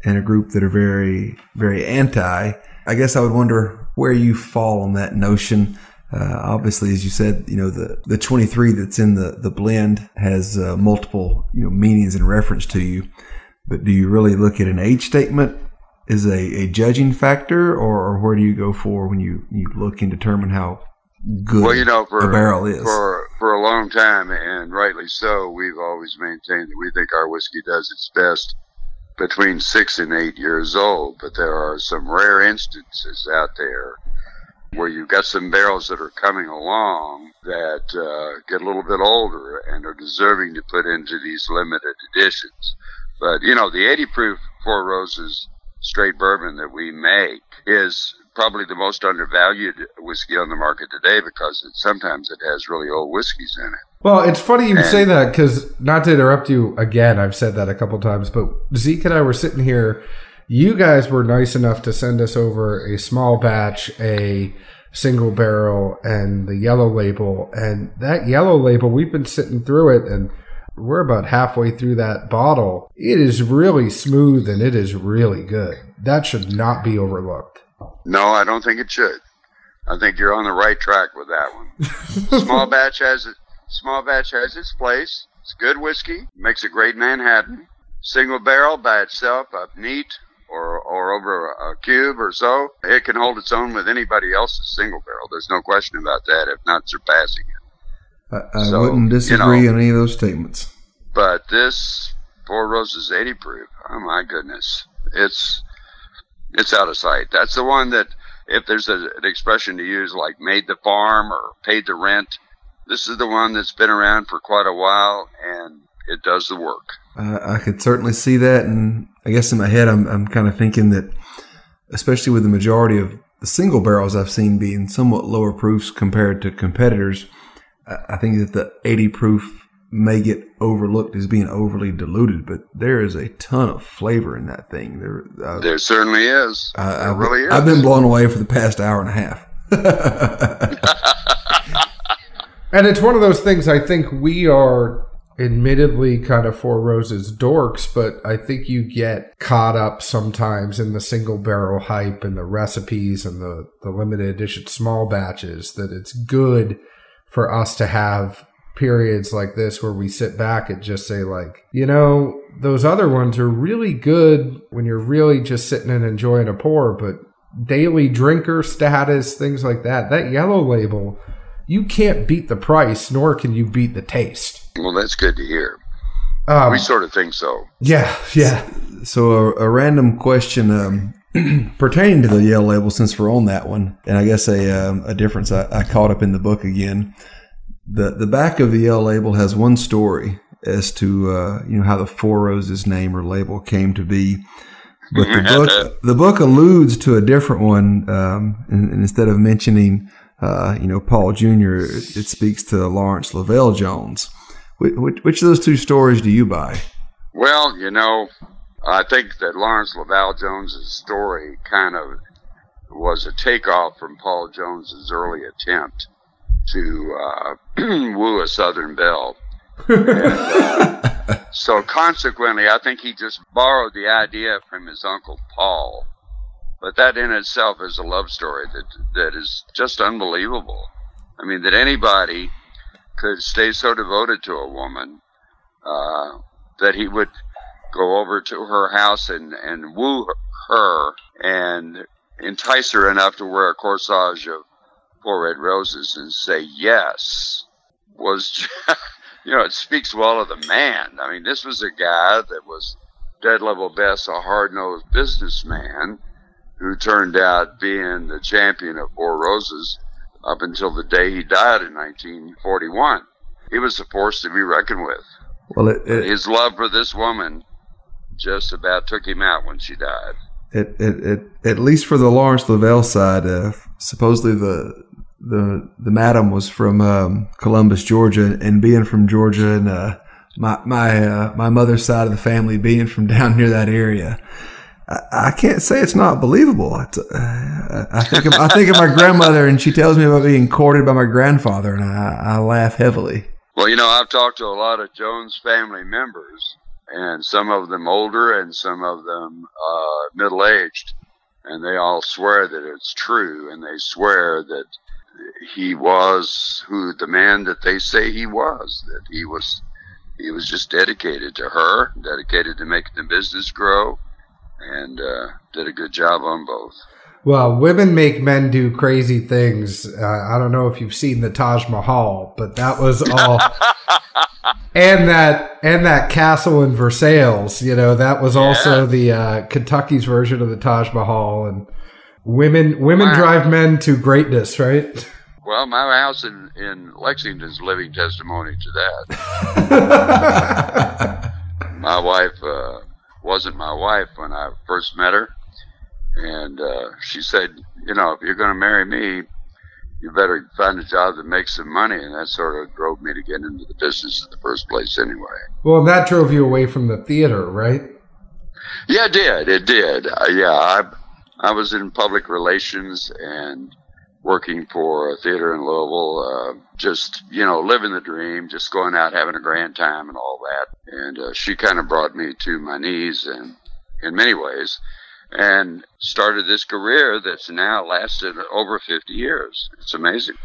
and a group that are very, very anti. I guess I would wonder where you fall on that notion. Uh, obviously, as you said, you know, the, the 23 that's in the, the blend has uh, multiple, you know, meanings and reference to you. But do you really look at an age statement as a, a judging factor, or, or where do you go for when you, you look and determine how good well, you know, for, a barrel is? For, for a long time, and rightly so, we've always maintained that we think our whiskey does its best between six and eight years old. But there are some rare instances out there where you've got some barrels that are coming along that uh, get a little bit older and are deserving to put into these limited editions. But you know, the 80 proof Four Roses straight bourbon that we make is probably the most undervalued whiskey on the market today because it, sometimes it has really old whiskeys in it. Well, it's funny you and, say that because not to interrupt you again, I've said that a couple times, but Zeke and I were sitting here. You guys were nice enough to send us over a small batch, a single barrel, and the yellow label. And that yellow label, we've been sitting through it and we're about halfway through that bottle. It is really smooth and it is really good. That should not be overlooked. No, I don't think it should. I think you're on the right track with that one. small batch has it. Small batch has its place. It's good whiskey. Makes a great Manhattan. Single barrel by itself, up neat, or or over a cube or so, it can hold its own with anybody else's single barrel. There's no question about that. If not surpassing it. I, I So, wouldn't you disagree know- on any of those statements. But this Four Roses 80 proof, oh my goodness, it's it's out of sight. That's the one that, if there's a, an expression to use like made the farm or paid the rent, this is the one that's been around for quite a while and it does the work. I, I could certainly see that, and I guess in my head, I'm I'm kind of thinking that, especially with the majority of the single barrels I've seen being somewhat lower proofs compared to competitors, I think that the 80 proof may get overlooked as being overly diluted, but there is a ton of flavor in that thing. There, uh, There certainly is. I, there I've, really is. I've been blown away for the past hour and a half. And it's one of those things I think we are admittedly kind of Four Roses dorks, but I think you get caught up sometimes in the single barrel hype and the recipes and the, the limited edition small batches that it's good for us to have periods like this where we sit back and just say like, you know, those other ones are really good when you're really just sitting and enjoying a pour, but daily drinker status, things like that, that yellow label you can't beat the price, nor can you beat the taste. well, that's good to hear. Um, we sort of think so. yeah, yeah. So a, a random question um, pertaining to the yellow label, since we're on that one, and I guess a um, a difference I, I caught up in the book again. The the back of the L label has one story as to uh, you know how the Four Roses name or label came to be, but the book the book alludes to a different one. Um, and, and instead of mentioning uh, you know Paul Jr., it, it speaks to Lawrence Lavalle Jones. Which, which, which of those two stories do you buy? Well, you know, I think that Lawrence Lavalle Jones's story kind of was a takeoff from Paul Jones's early attempt to uh, woo a Southern belle. And, uh, so consequently, I think he just borrowed the idea from his uncle Paul. But that in itself is a love story that that is just unbelievable. I mean, that anybody could stay so devoted to a woman uh, that he would go over to her house and, and woo her and entice her enough to wear a corsage of four red roses and say yes was you know it speaks well of the man. I mean this was a guy that was dead level best a hard-nosed businessman who turned out being the champion of four roses up until the day he died in 1941 he was a force to be reckoned with. Well, it, it, his love for this woman just about took him out when she died. It, it, it, at least for the Lawrence Lavalle side, uh, supposedly the the the madam was from um, Columbus, Georgia, and being from Georgia, and uh, my my uh, my mother's side of the family being from down near that area, I, I can't say it's not believable. It's, uh, I think of, I think of my grandmother, and she tells me about being courted by my grandfather, and I, I laugh heavily. Well, you know, I've talked to a lot of Jones family members, and some of them older and some of them uh, middle aged, and they all swear that it's true, and they swear that he was who the man that they say he was, that he was he was just dedicated to her, dedicated to making the business grow, and uh, did a good job on both. Well, women make men do crazy things. Uh, I don't know if you've seen the Taj Mahal, but that was all. and that and that castle in Versailles, you know, that was also Yeah. the uh, Kentucky's version of the Taj Mahal. And women women Wow. drive men to greatness, right? Well, my house in, in Lexington's living testimony to that. my wife uh, wasn't my wife when I first met her, and uh, she said, "You know, if you're going to marry me, you better find a job that makes some money." And that sort of drove me to get into the business in the first place, anyway. well, and that drove you away from the theater, right? Yeah, it did. It did. Uh, yeah, I I was in public relations and working for a theater in Louisville. Uh, just you know, living the dream, just going out having a grand time and all that. And uh, she kind of brought me to my knees, and in many ways, and started this career that's now lasted over 50 years. It's amazing.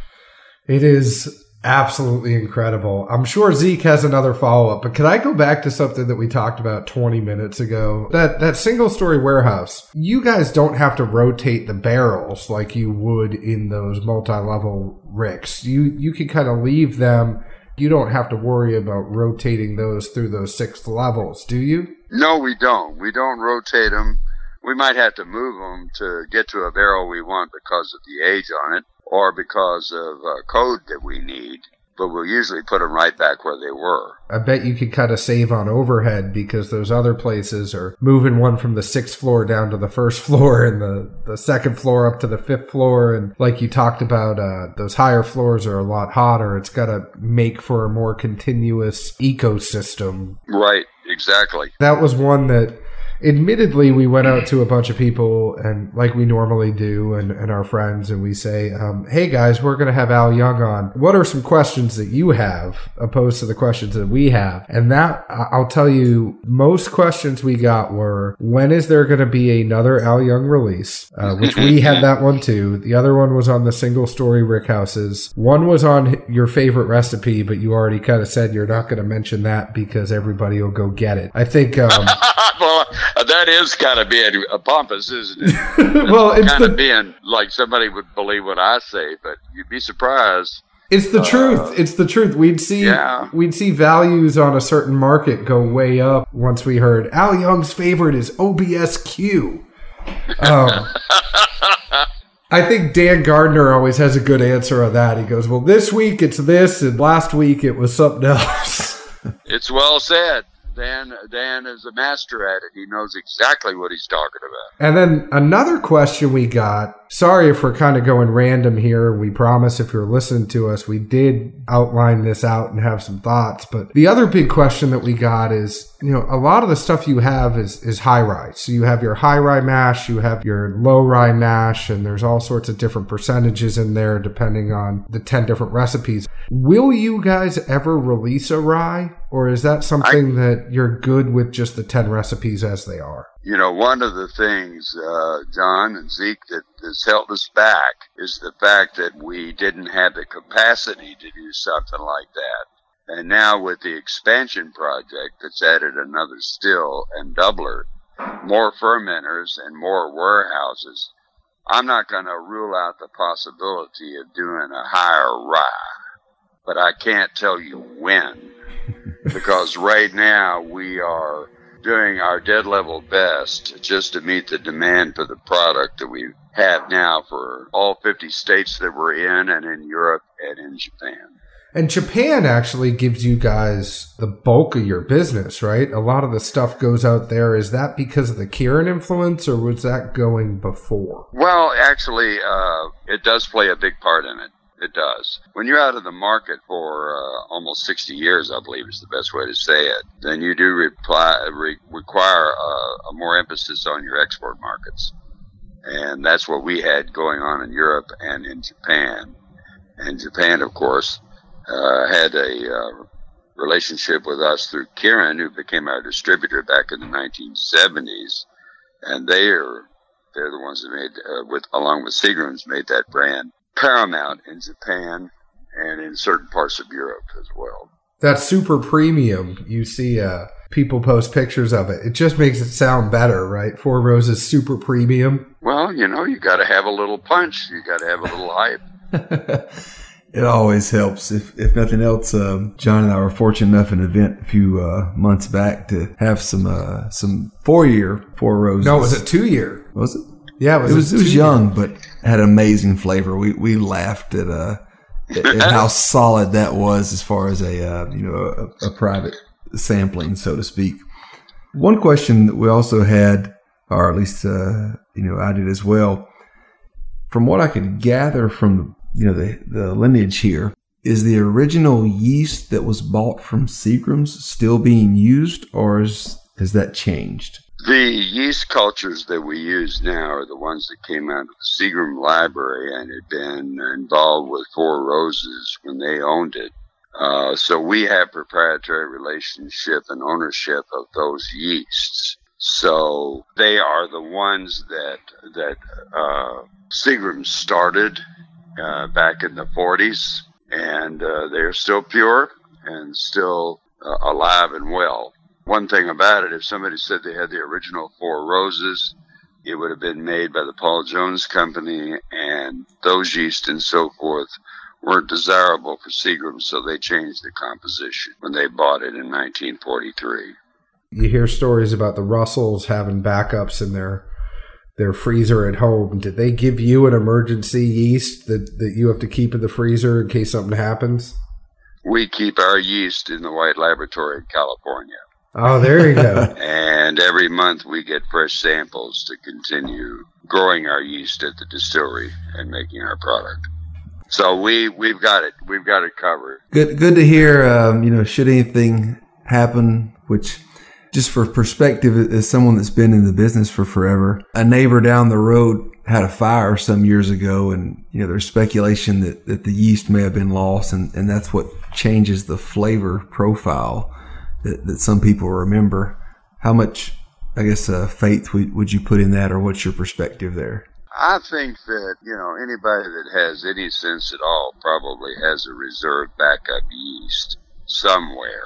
It is absolutely incredible. I'm sure Zeke has another follow up, but can I go back to something that we talked about 20 minutes ago? That that single story warehouse. You guys don't have to rotate the barrels like you would in those multi-level ricks. You you can kind of leave them you don't have to worry about rotating those through those six levels, do you? No, we don't. We don't rotate them. We might have to move them to get to a barrel we want because of the age on it or because of a code that we need but we'll usually put them right back where they were. I bet you could kind of save on overhead because those other places are moving one from the sixth floor down to the first floor and the, the second floor up to the fifth floor. And like you talked about, uh, those higher floors are a lot hotter. It's got to make for a more continuous ecosystem. Right, exactly. That was one that admittedly, we went out to a bunch of people and like we normally do and, and our friends and we say, um, Hey guys, we're going to have Al Young on. What are some questions that you have opposed to the questions that we have? And that I'll tell you, most questions we got were, when is there going to be another Al Young release? Uh, which we had that one too. The other one was on the single story rick houses. One was on your favorite recipe, but you already kind of said you're not going to mention that because everybody will go get it. I think, um, well, that is kind of being pompous, isn't it? well, it's kind the, of being like somebody would believe what I say, but you'd be surprised. It's the uh, truth. It's the truth. We'd see yeah. we'd see values on a certain market go way up once we heard Al Young's favorite is OBSQ. Um, I think Dan Gardner always has a good answer on that. He goes, "Well, this week it's this, and last week it was something else." it's well said. Dan Dan is a master at it. He knows exactly what he's talking about. And then another question we got. Sorry if we're kind of going random here. We promise if you're listening to us, we did outline this out and have some thoughts. But the other big question that we got is, you know, a lot of the stuff you have is is high rye. So you have your high rye mash, you have your low rye mash, and there's all sorts of different percentages in there depending on the 10 different recipes. Will you guys ever release a rye? Or is that something I, that you're good with just the 10 recipes as they are? You know, one of the things, uh, John and Zeke, that has held us back is the fact that we didn't have the capacity to do something like that. And now with the expansion project that's added another still and doubler, more fermenters and more warehouses, I'm not going to rule out the possibility of doing a higher rye, but I can't tell you when because right now we are doing our dead level best just to meet the demand for the product that we have now for all 50 states that we're in and in Europe and in Japan. And Japan actually gives you guys the bulk of your business, right? A lot of the stuff goes out there. Is that because of the Kirin influence or was that going before? Well, actually, uh, it does play a big part in it. It does. When you're out of the market for uh, almost 60 years, I believe is the best way to say it, then you do reply, re- require uh, a more emphasis on your export markets. And that's what we had going on in Europe and in Japan. And Japan, of course, uh, had a uh, relationship with us through Kirin, who became our distributor back in the 1970s. And they are, they're the ones that made, uh, with, along with Seagram's, made that brand paramount in Japan and in certain parts of Europe as well. That super premium, you see uh, people post pictures of it. It just makes it sound better, right? Four Roses super premium. Well, you know, you got to have a little punch. You got to have a little hype. it always helps. If if nothing else, um, John and I were fortunate enough in an event a few uh, months back to have some uh, some four year Four Roses. No, it was a two year. Was it? Yeah, it was. It was, it was young, but had amazing flavor. We we laughed at uh at how solid that was as far as a uh, you know a, a, private sampling, so to speak. One question that we also had, or at least uh, you know I did as well, from what I could gather from you know the the lineage here, is the original yeast that was bought from Seagram's still being used, or is, has that changed? The yeast cultures that we use now are the ones that came out of the Seagram Library and had been involved with Four Roses when they owned it. Uh, so we have proprietary relationship and ownership of those yeasts. So they are the ones that that uh, Seagram started uh, back in the 40s, and uh, they're still pure and still uh, alive and well one thing about it, if somebody said they had the original Four Roses, it would have been made by the Paul Jones Company, and those yeast and so forth weren't desirable for Seagram, so they changed the composition when they bought it in 1943. You hear stories about the Russells having backups in their their freezer at home. Did they give you an emergency yeast that, that you have to keep in the freezer in case something happens? We keep our yeast in the White Laboratory in California. Oh, there you go. and every month we get fresh samples to continue growing our yeast at the distillery and making our product. So we we've got it. We've got it covered. Good good to hear. Um, you know, should anything happen, which just for perspective, as someone that's been in the business for forever, a neighbor down the road had a fire some years ago, and you know there's speculation that, that the yeast may have been lost, and, and that's what changes the flavor profile that, that some people remember. How much, I guess, uh, faith would, would you put in that, or what's your perspective there? I think that you know anybody that has any sense at all probably has a reserve backup yeast somewhere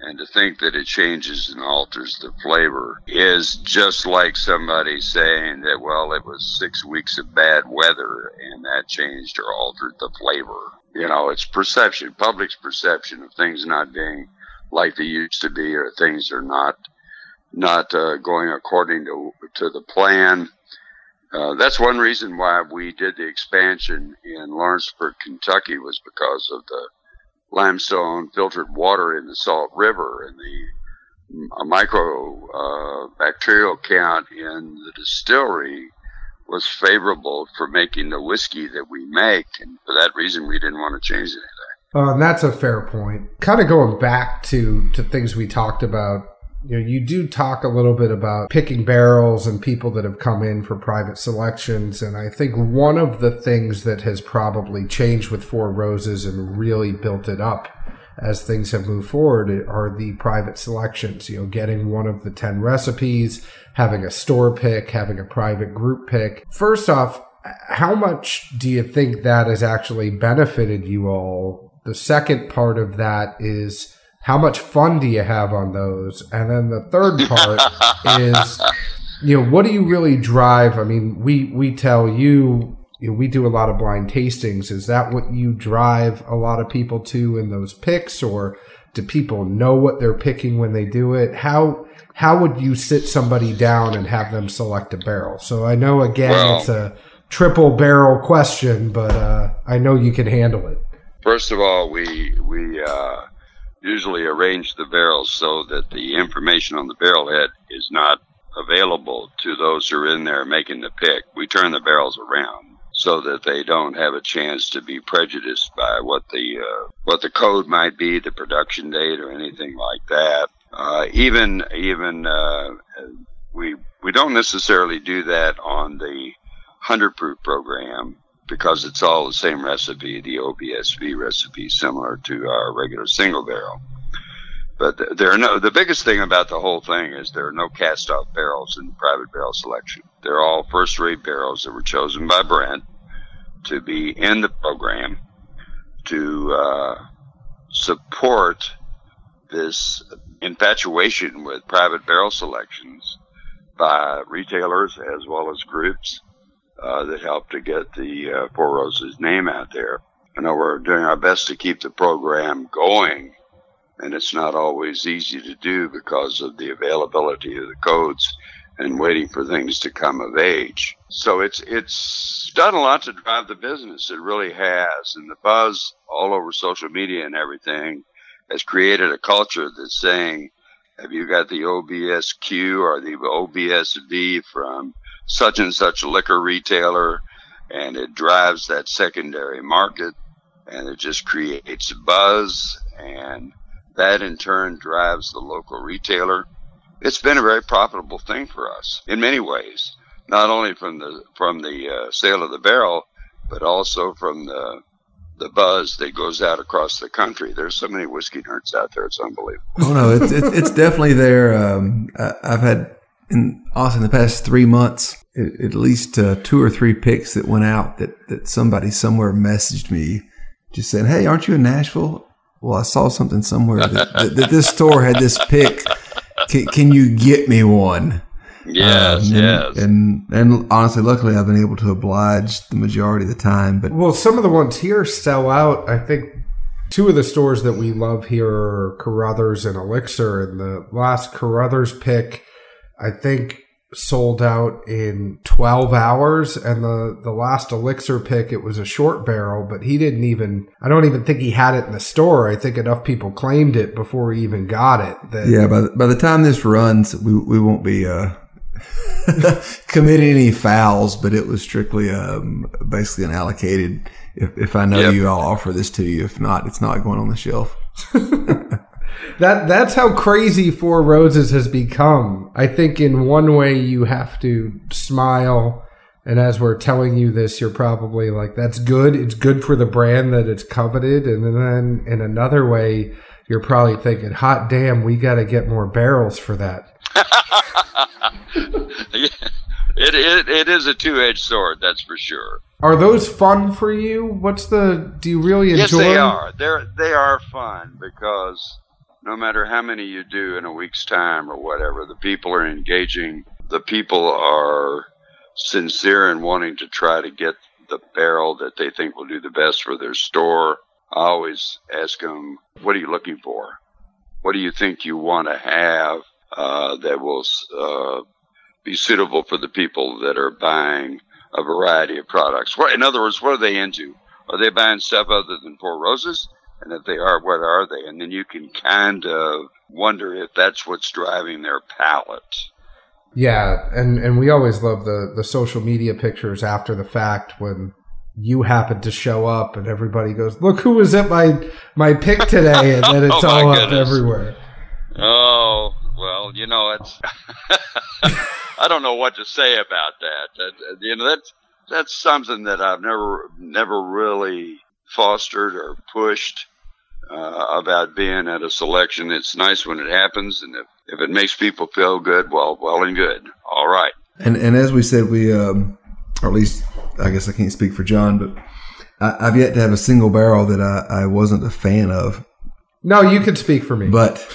and to think that it changes and alters the flavor is just like somebody saying that, well, it was six weeks of bad weather and that changed or altered the flavor. You know, it's perception, public's perception of things not being like they used to be or things are not not uh, going according to to the plan. Uh, that's one reason why we did the expansion in Lawrenceburg, Kentucky, was because of the limestone filtered water in the Salt River and the micro uh, bacterial count in the distillery was favorable for making the whiskey that we make. And for that reason, we didn't want to change anything. And that's a fair point. Kind of going back to, to things we talked about you know, you do talk a little bit about picking barrels and people that have come in for private selections. And I think one of the things that has probably changed with Four Roses and really built it up as things have moved forward are the private selections. You know, getting one of the 10 recipes, having a store pick, having a private group pick. First off, how much do you think that has actually benefited you all? The second part of that is, how much fun do you have on those? And then the third part is, you know, what do you really drive? I mean, we we tell you, you know, we do a lot of blind tastings. Is that what you drive a lot of people to in those picks, or do people know what they're picking when they do it? How how would you sit somebody down and have them select a barrel? So I know again well, it's a triple barrel question, but uh, I know you can handle it. First of all, we we. Uh usually arrange the barrels so that the information on the barrel head is not available to those who are in there making the pick. We turn the barrels around so that they don't have a chance to be prejudiced by what the uh, what the code might be, the production date, or anything like that. Uh, even even uh, we we don't necessarily do that on the hundred proof program because it's all the same recipe, the OBSV recipe, similar to our regular single barrel. But there are no. The biggest thing about the whole thing is there are no cast-off barrels in the private barrel selection. They're all first-rate barrels that were chosen by Brent to be in the program to uh, support this infatuation with private barrel selections by retailers as well as groups uh, that helped to get the uh, Four Roses name out there. I know we're doing our best to keep the program going, and it's not always easy to do because of the availability of the codes and waiting for things to come of age. So it's it's done a lot to drive the business. It really has, and the buzz all over social media and everything has created a culture that's saying, "Have you got the OBSQ or the OBSV from such and such liquor retailer, and it drives that secondary market, and it just creates buzz, and that in turn drives the local retailer. It's been a very profitable thing for us in many ways, not only from the from the uh, sale of the barrel, but also from the the buzz that goes out across the country. There's so many whiskey nerds out there; it's unbelievable. Oh no, it's it's, it's definitely there. Um, I, have had in Austin the past three months, at, at least uh, two or three picks that went out that, that somebody somewhere messaged me just saying, Hey, aren't you in Nashville? Well, I saw something somewhere that, that, that this store had this pick. Can, can, you get me one? Yes, Um, and, yes. And and honestly, luckily, I've been able to oblige the majority of the time. But Well, some of the ones here sell out. I think two of the stores that we love here are Carruthers and Elixir. And the last Carruthers pick, I think, sold out in 12 hours. And the, the last Elixir pick, it was a short barrel, but he didn't even, I don't even think he had it in the store. I think enough people claimed it before he even got it. That, yeah, by the, by the time this runs, we we won't be uh, committing any fouls. But it was strictly um, basically an allocated. If, if I know Yep. you, I'll offer this to you. If not, it's not going on the shelf. That that's how crazy Four Roses has become. I think in one way you have to smile and as we're telling you this you're probably like that's good. It's good for the brand that it's coveted and then in another way you're probably thinking hot damn we got to get more barrels for that. it, it, it is a two edged sword, that's for sure. Are those fun for you? What's the do you really enjoy Yes, they them? are. They're they are fun because no matter how many you do in a week's time or whatever, the people are engaging. The people are sincere in wanting to try to get the barrel that they think will do the best for their store. I always ask them, "What are you looking for? What do you think you want to have uh, that will uh, be suitable for the people that are buying a variety of products? What, in other words, what are they into? Are they buying stuff other than Four Roses? And if they are, what are they? And then you can kind of wonder if that's what's driving their palate. Yeah, and and we always love the the social media pictures after the fact when you happen to show up and everybody goes, "Look who was at my my pick today," and then it's Oh, all up everywhere. Oh, well, you know, it's. I don't know what to say about that. that. You know, that's that's something that I've never never really fostered or pushed uh, about being at a selection. It's nice when it happens, and if, if it makes people feel good, well, well and good. All right. And and as we said, we um, or at least I guess I can't speak for John, but I, I've yet to have a single barrel that I, I wasn't a fan of. No, you can speak for me. But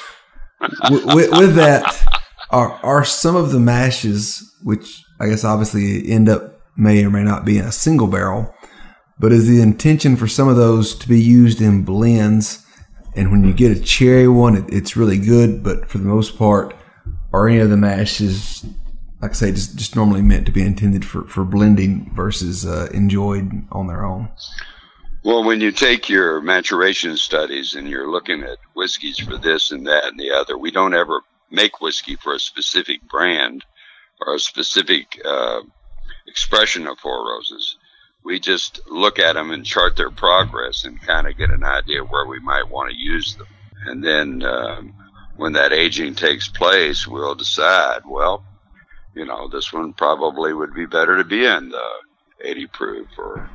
w- with, with that, are are some of the mashes, which I guess obviously end up may or may not be in a single barrel, but is the intention for some of those to be used in blends? And when you get a cherry one, it, it's really good. But for the most part, are any of the mashes, like I say, just just normally meant to be intended for for blending versus uh, enjoyed on their own? Well, when you take your maturation studies and you're looking at whiskeys for this and that and the other, we don't ever make whiskey for a specific brand or a specific uh, expression of Four Roses. We just look at them and chart their progress and kind of get an idea where we might want to use them. And then um, when that aging takes place, we'll decide, well, you know, this one probably would be better to be in the 80 proof or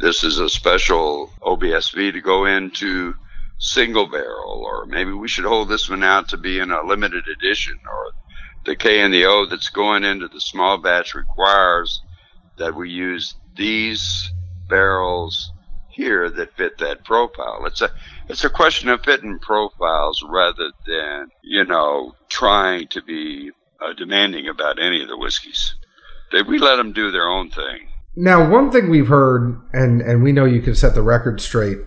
this is a special OBSV to go into single barrel, or maybe we should hold this one out to be in a limited edition, or the K and the O that's going into the small batch requires that we use these barrels here that fit that profile. It's a it's a question of fitting profiles rather than you know trying to be uh, demanding about any of the whiskeys. They, we let them do their own thing. Now, one thing we've heard, and and we know you can set the record straight.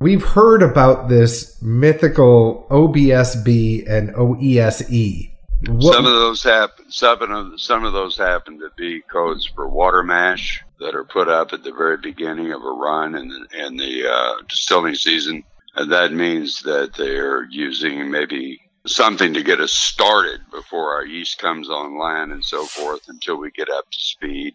We've heard about this mythical OBSB and OESE. What- Some of those happen. Some of some of those happen to be codes for water mash that are put up at the very beginning of a run in the, in the uh, distilling season, and that means that they're using maybe something to get us started before our yeast comes online and so forth until we get up to speed.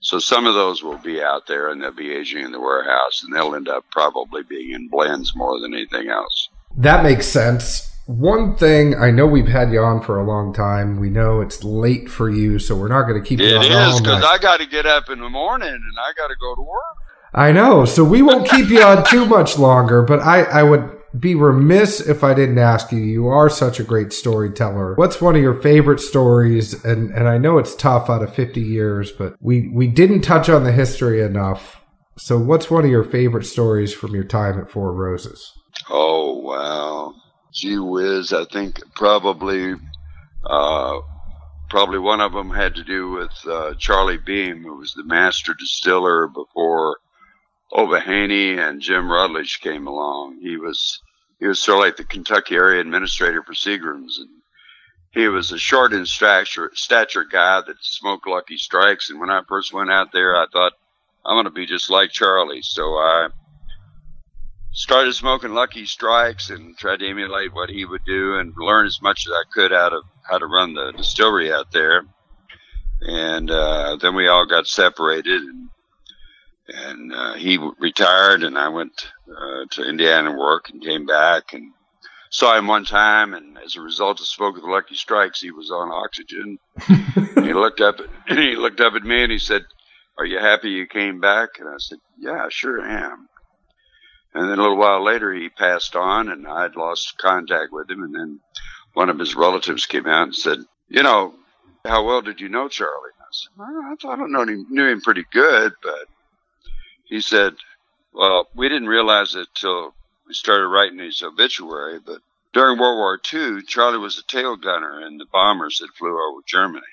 So some of those will be out there and they'll be aging in the warehouse, and they'll end up probably being in blends more than anything else. That makes sense. One thing I know we've had you on for a long time. We know it's late for you, so we're not going to keep you It on is all because. I got to get up in the morning and I got to go to work. I know, so we won't keep you on too much longer. But I, I would be remiss if I didn't ask you. You are such a great storyteller. What's one of your favorite stories? And and I know it's tough out of fifty years, but we we didn't touch on the history enough. So, what's one of your favorite stories from your time at Four Roses? Oh wow, gee whiz! I think probably uh, probably one of them had to do with uh, Charlie Beam, who was the master distiller before Ova Haney and Jim Rutledge came along. He was he was sort of like the Kentucky area administrator for Seagram's, and he was a short in stature, stature guy that smoked Lucky Strikes. And when I first went out there, I thought I'm going to be just like Charlie. So I started smoking Lucky Strikes and tried to emulate what he would do and learn as much as I could out of how to run the distillery out there. And uh, then we all got separated, and, and uh, he retired, and I went uh, to Indiana to work and came back and saw him one time, and as a result of smoking the Lucky Strikes, he was on oxygen. he looked up, at, he looked up at me, and he said, "Are you happy you came back?" And I said, "Yeah, sure am." And then a little while later, he passed on, and I'd lost contact with him. And then one of his relatives came out and said, "You know, how well did you know Charlie?" And I said, well, "I thought I knew him, knew him pretty good, but." He said, "Well, we didn't realize it till we started writing his obituary, but during World War II, Charlie was a tail gunner in the bombers that flew over Germany,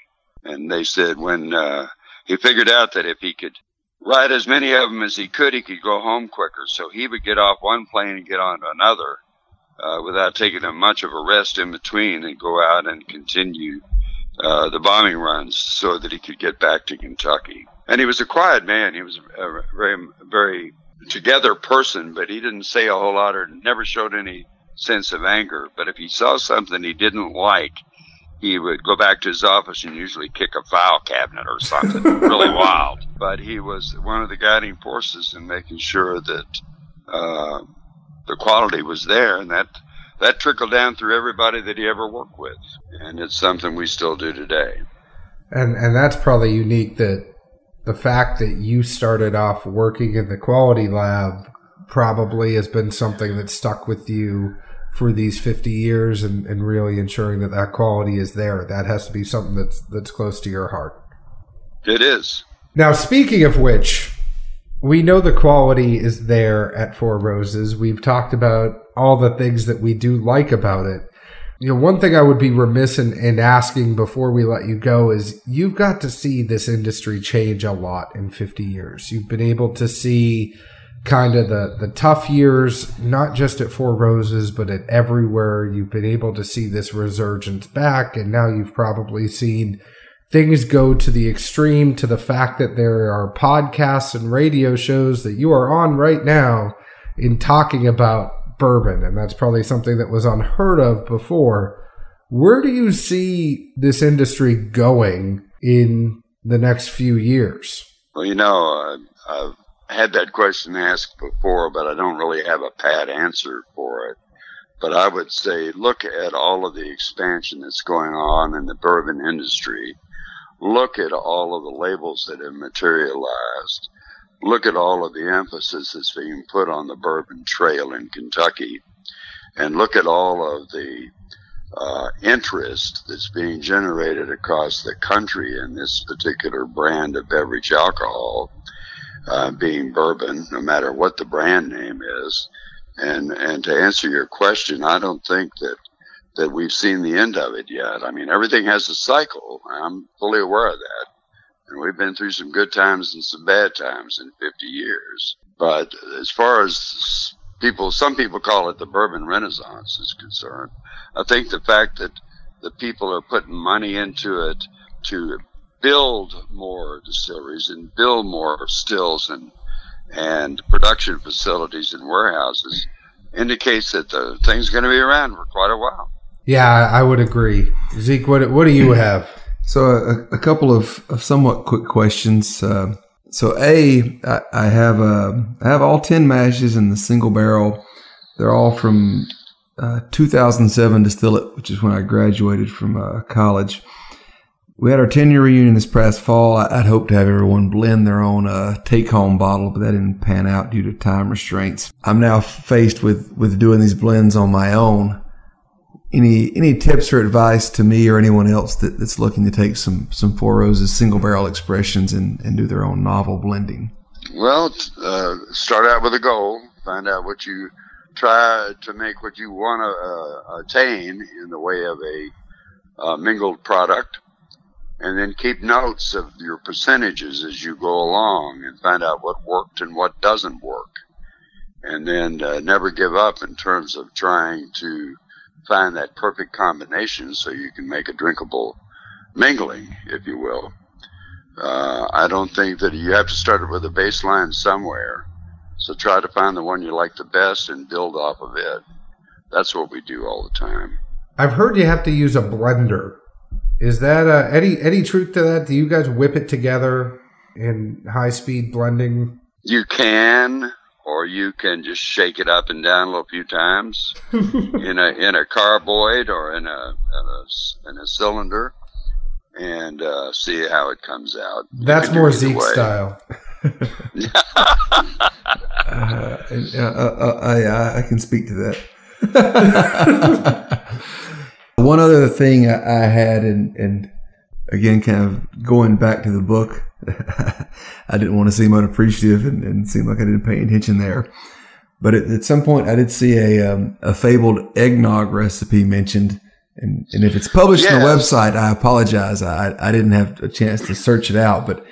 and they said when uh, he figured out that if he could ride as many of them as he could, he could go home quicker. So he would get off one plane and get on another uh, without taking a much of a rest in between and go out and continue uh, the bombing runs so that he could get back to Kentucky. And he was a quiet man. He was a very, very together person, but he didn't say a whole lot or never showed any sense of anger. But if he saw something he didn't like, he would go back to his office and usually kick a file cabinet or something really wild. But he was one of the guiding forces in making sure that uh, the quality was there, and that that trickled down through everybody that he ever worked with, and it's something we still do today. And and that's probably unique that the fact that you started off working in the quality lab probably has been something that stuck with you for these 50 years and, and really ensuring that that quality is there. That has to be something that's that's close to your heart. It is. Now, speaking of which, we know the quality is there at Four Roses. We've talked about all the things that we do like about it. You know, one thing I would be remiss in, in asking before we let you go is you've got to see this industry change a lot in 50 years. You've been able to see kind of the the tough years, not just at Four Roses, but at everywhere. You've been able to see this resurgence back, and now you've probably seen things go to the extreme to the fact that there are podcasts and radio shows that you are on right now in talking about bourbon, and that's probably something that was unheard of before. Where do you see this industry going in the next few years? Well, you know, uh, I've had that question asked before, but I don't really have a pat answer for it. But I would say look at all of the expansion that's going on in the bourbon industry. Look at all of the labels that have materialized. Look at all of the emphasis that's being put on the bourbon trail in Kentucky. And look at all of the uh, interest that's being generated across the country in this particular brand of beverage alcohol uh, being bourbon, no matter what the brand name is. And and to answer your question, I don't think that that we've seen the end of it yet. I mean, everything has a cycle. I'm fully aware of that. And we've been through some good times and some bad times in 50 years. But as far as people, some people call it the bourbon renaissance is concerned. I think the fact that the people are putting money into it to build more distilleries and build more stills and and production facilities and warehouses indicates that the thing's going to be around for quite a while. Yeah, I would agree. Zeke, what what do you have? So a, a couple of, of, somewhat quick questions. Uh, so a, I, I have uh, I have all ten mashes in the single barrel. They're all from uh, 2007 distillate, which is when I graduated from uh, college we had our 10 year reunion this past fall. I'd hoped to have everyone blend their own uh, take home bottle, but that didn't pan out due to time restraints. I'm now faced with, with doing these blends on my own. Any any tips or advice to me or anyone else that, that's looking to take some some Four Roses single barrel expressions and, and do their own novel blending? Well, uh, start out with a goal. Find out what you try to make what you want to uh, attain in the way of a uh, mingled product and then keep notes of your percentages as you go along and find out what worked and what doesn't work. And then uh, never give up in terms of trying to find that perfect combination so you can make a drinkable mingling, if you will. Uh, I don't think that you have to start it with a baseline somewhere. So try to find the one you like the best and build off of it. That's what we do all the time. I've heard you have to use a blender. Is that uh, any any truth to that? Do you guys whip it together in high speed blending? You can, or you can just shake it up and down a little few times in a in a carboy or in a in a, in a cylinder, and uh, see how it comes out. That's more Zeke way. style. Uh, and, uh, uh, I, I I can speak to that. One other thing I, I had, and, and again, kind of going back to the book, I didn't want to seem unappreciative and, and seem like I didn't pay attention there. But at, at some point, I did see a um, a fabled eggnog recipe mentioned, and, and if it's published on the website, I apologize. I, I didn't have a chance to search it out, but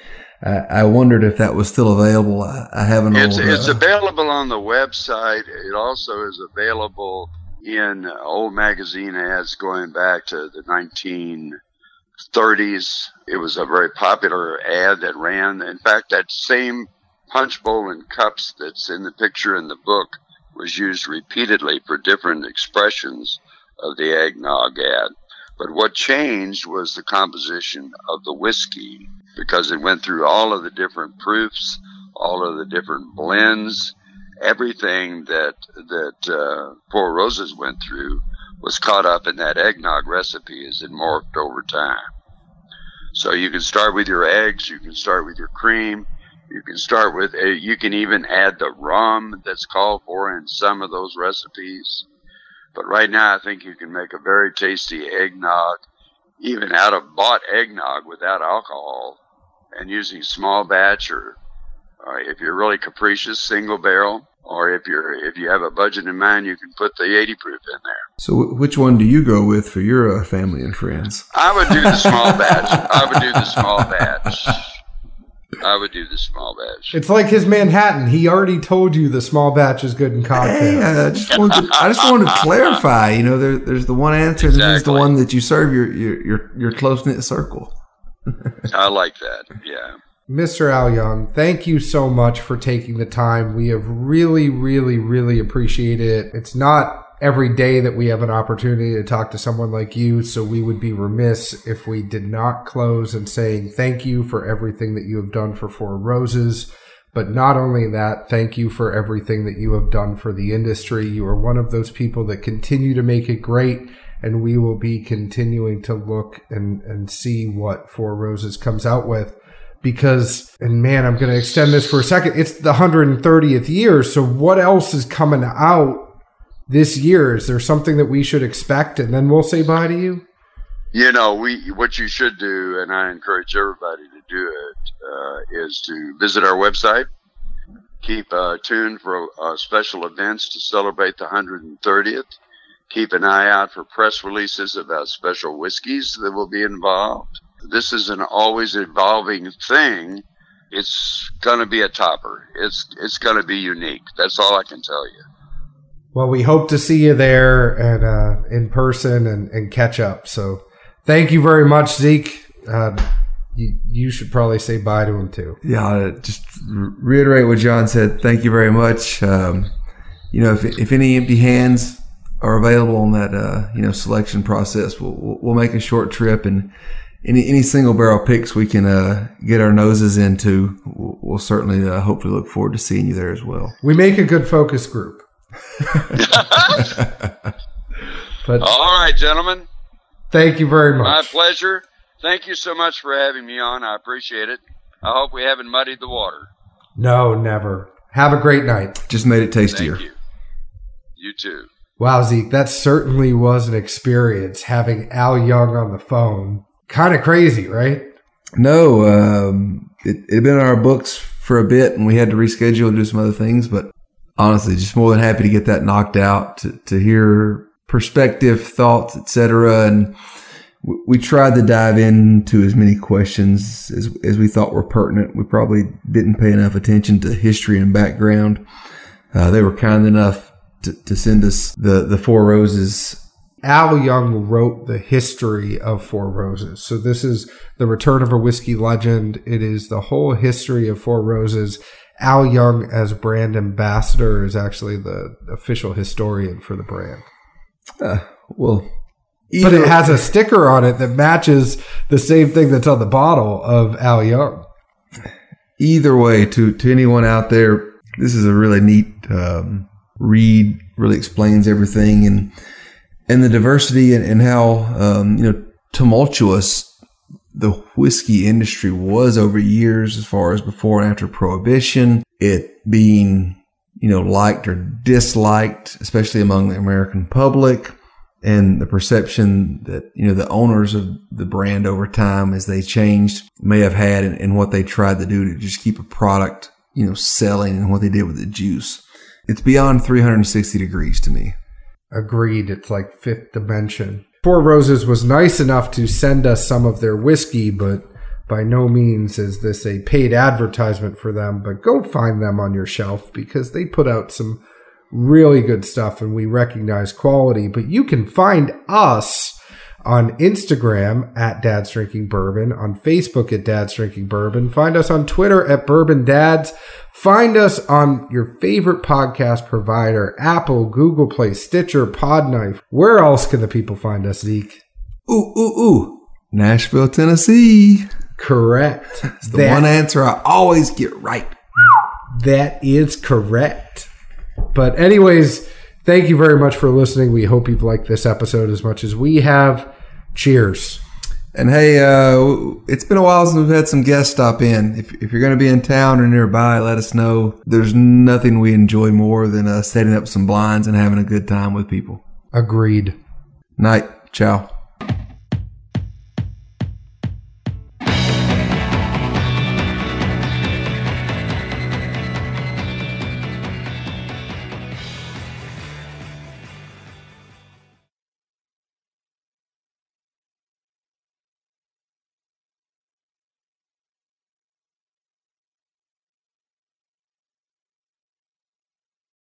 I, I wondered if that was still available. I, I have an It's, old. it's uh, available on the website. It also is available in uh, old magazine ads going back to the 1930s. It was a very popular ad that ran. In fact, that same punch bowl and cups that's in the picture in the book was used repeatedly for different expressions of the eggnog ad. But what changed was the composition of the whiskey because it went through all of the different proofs, all of the different blends, everything that that uh, Roses went through was caught up in that eggnog recipe as it morphed over time. So you can start with your eggs, you can start with your cream, you can start with uh, you can even add the rum that's called for in some of those recipes. But right now, I think you can make a very tasty eggnog, even out of bought eggnog without alcohol, and using small batch or, or if you're really capricious, single barrel. Or if you're if you have a budget in mind, you can put the 80 proof in there. So, which one do you go with for your uh, family and friends? I would do the small batch. I would do the small batch. I would do the small batch. It's like his Manhattan. He already told you the small batch is good in cocktails. Hey, I just wanted to, I just wanted to clarify. You know, there, there's the one answer, and then there's the one that you serve your your your, your close knit circle. I like that. Yeah. Mr. Al Young, thank you so much for taking the time. We have really, really, really appreciated it. It's not every day that we have an opportunity to talk to someone like you, so we would be remiss if we did not close and saying thank you for everything that you have done for Four Roses. But not only that, thank you for everything that you have done for the industry. You are one of those people that continue to make it great, and we will be continuing to look and, and see what Four Roses comes out with because and man i'm going to extend this for a second it's the 130th year so what else is coming out this year is there something that we should expect and then we'll say bye to you You know, we what you should do, and I encourage everybody to do it, uh, is to visit our website. Keep uh, tuned for uh, special events to celebrate the 130th. Keep an eye out for press releases about special whiskeys that will be involved. This is an always evolving thing. It's going to be a topper. It's it's going to be unique. That's all I can tell you. well we hope to see you there and uh, in person and, and catch up so thank you very much zeke uh, you, you should probably say bye to him too Yeah, I'll just reiterate what John said. Thank you very much. Um, you know, if if any empty hands are available on that uh, you know selection process, we'll we'll we'll make a short trip and. Any, any single barrel picks we can uh, get our noses into, we'll, we'll certainly uh, hopefully look forward to seeing you there as well. we make a good focus group but All right, gentlemen. thank you very much. My pleasure. Thank you so much for having me on. I appreciate it. I hope we haven't muddied the water. no never have a great night Just made it tastier. Thank you. You too. Wow, Zeke, that certainly was an experience having Al Young on the phone. Kind of crazy, right? No, um, it, it had been in our books for a bit, and we had to reschedule and do some other things. But honestly, just more than happy to get that knocked out, to, to hear perspective, thoughts, etc. And we- we tried to dive into as many questions as, as we thought were pertinent. We probably didn't pay enough attention to history and background. Uh, they were kind enough to, to send us the, the Four Roses Al Young wrote the history of Four Roses. So this is the return of a whiskey legend. It is the whole history of Four Roses. Al Young, as brand ambassador, is actually the official historian for the brand. Uh, well, But it has a sticker on it that matches the same thing that's on the bottle of Al Young. either way, to to anyone out there, this is a really neat um, read. Really explains everything and and the diversity and, and how um, you know tumultuous the whiskey industry was over years, as far as before and after prohibition. It being you know liked or disliked, especially among the American public. And the perception that you know the owners of the brand over time, as they changed, may have had, and, and what they tried to do to just keep a product, you know, selling, and what they did with the juice. It's beyond 360 degrees to me. Agreed. It's like fifth dimension. Four Roses was nice enough to send us some of their whiskey, but by no means is this a paid advertisement for them. But go find them on your shelf because they put out some really good stuff and we recognize quality. But you can find us on Instagram at Dad's Drinking Bourbon, on Facebook at Dad's Drinking Bourbon. Find us on Twitter at Bourbon Dads. Find us on your favorite podcast provider, Apple, Google Play, Stitcher, Podknife. Where else can the people find us, Zeke? Ooh, ooh, ooh. Nashville, Tennessee. Correct. It's the one answer I always get right. That is correct. But, anyways, thank you very much for listening. We hope you've liked this episode as much as we have. Cheers. And hey, uh, it's been a while since we've had some guests stop in. If, if you're going to be in town or nearby, let us know. There's nothing we enjoy more than uh, setting up some blinds and having a good time with people. Agreed. Night. Ciao.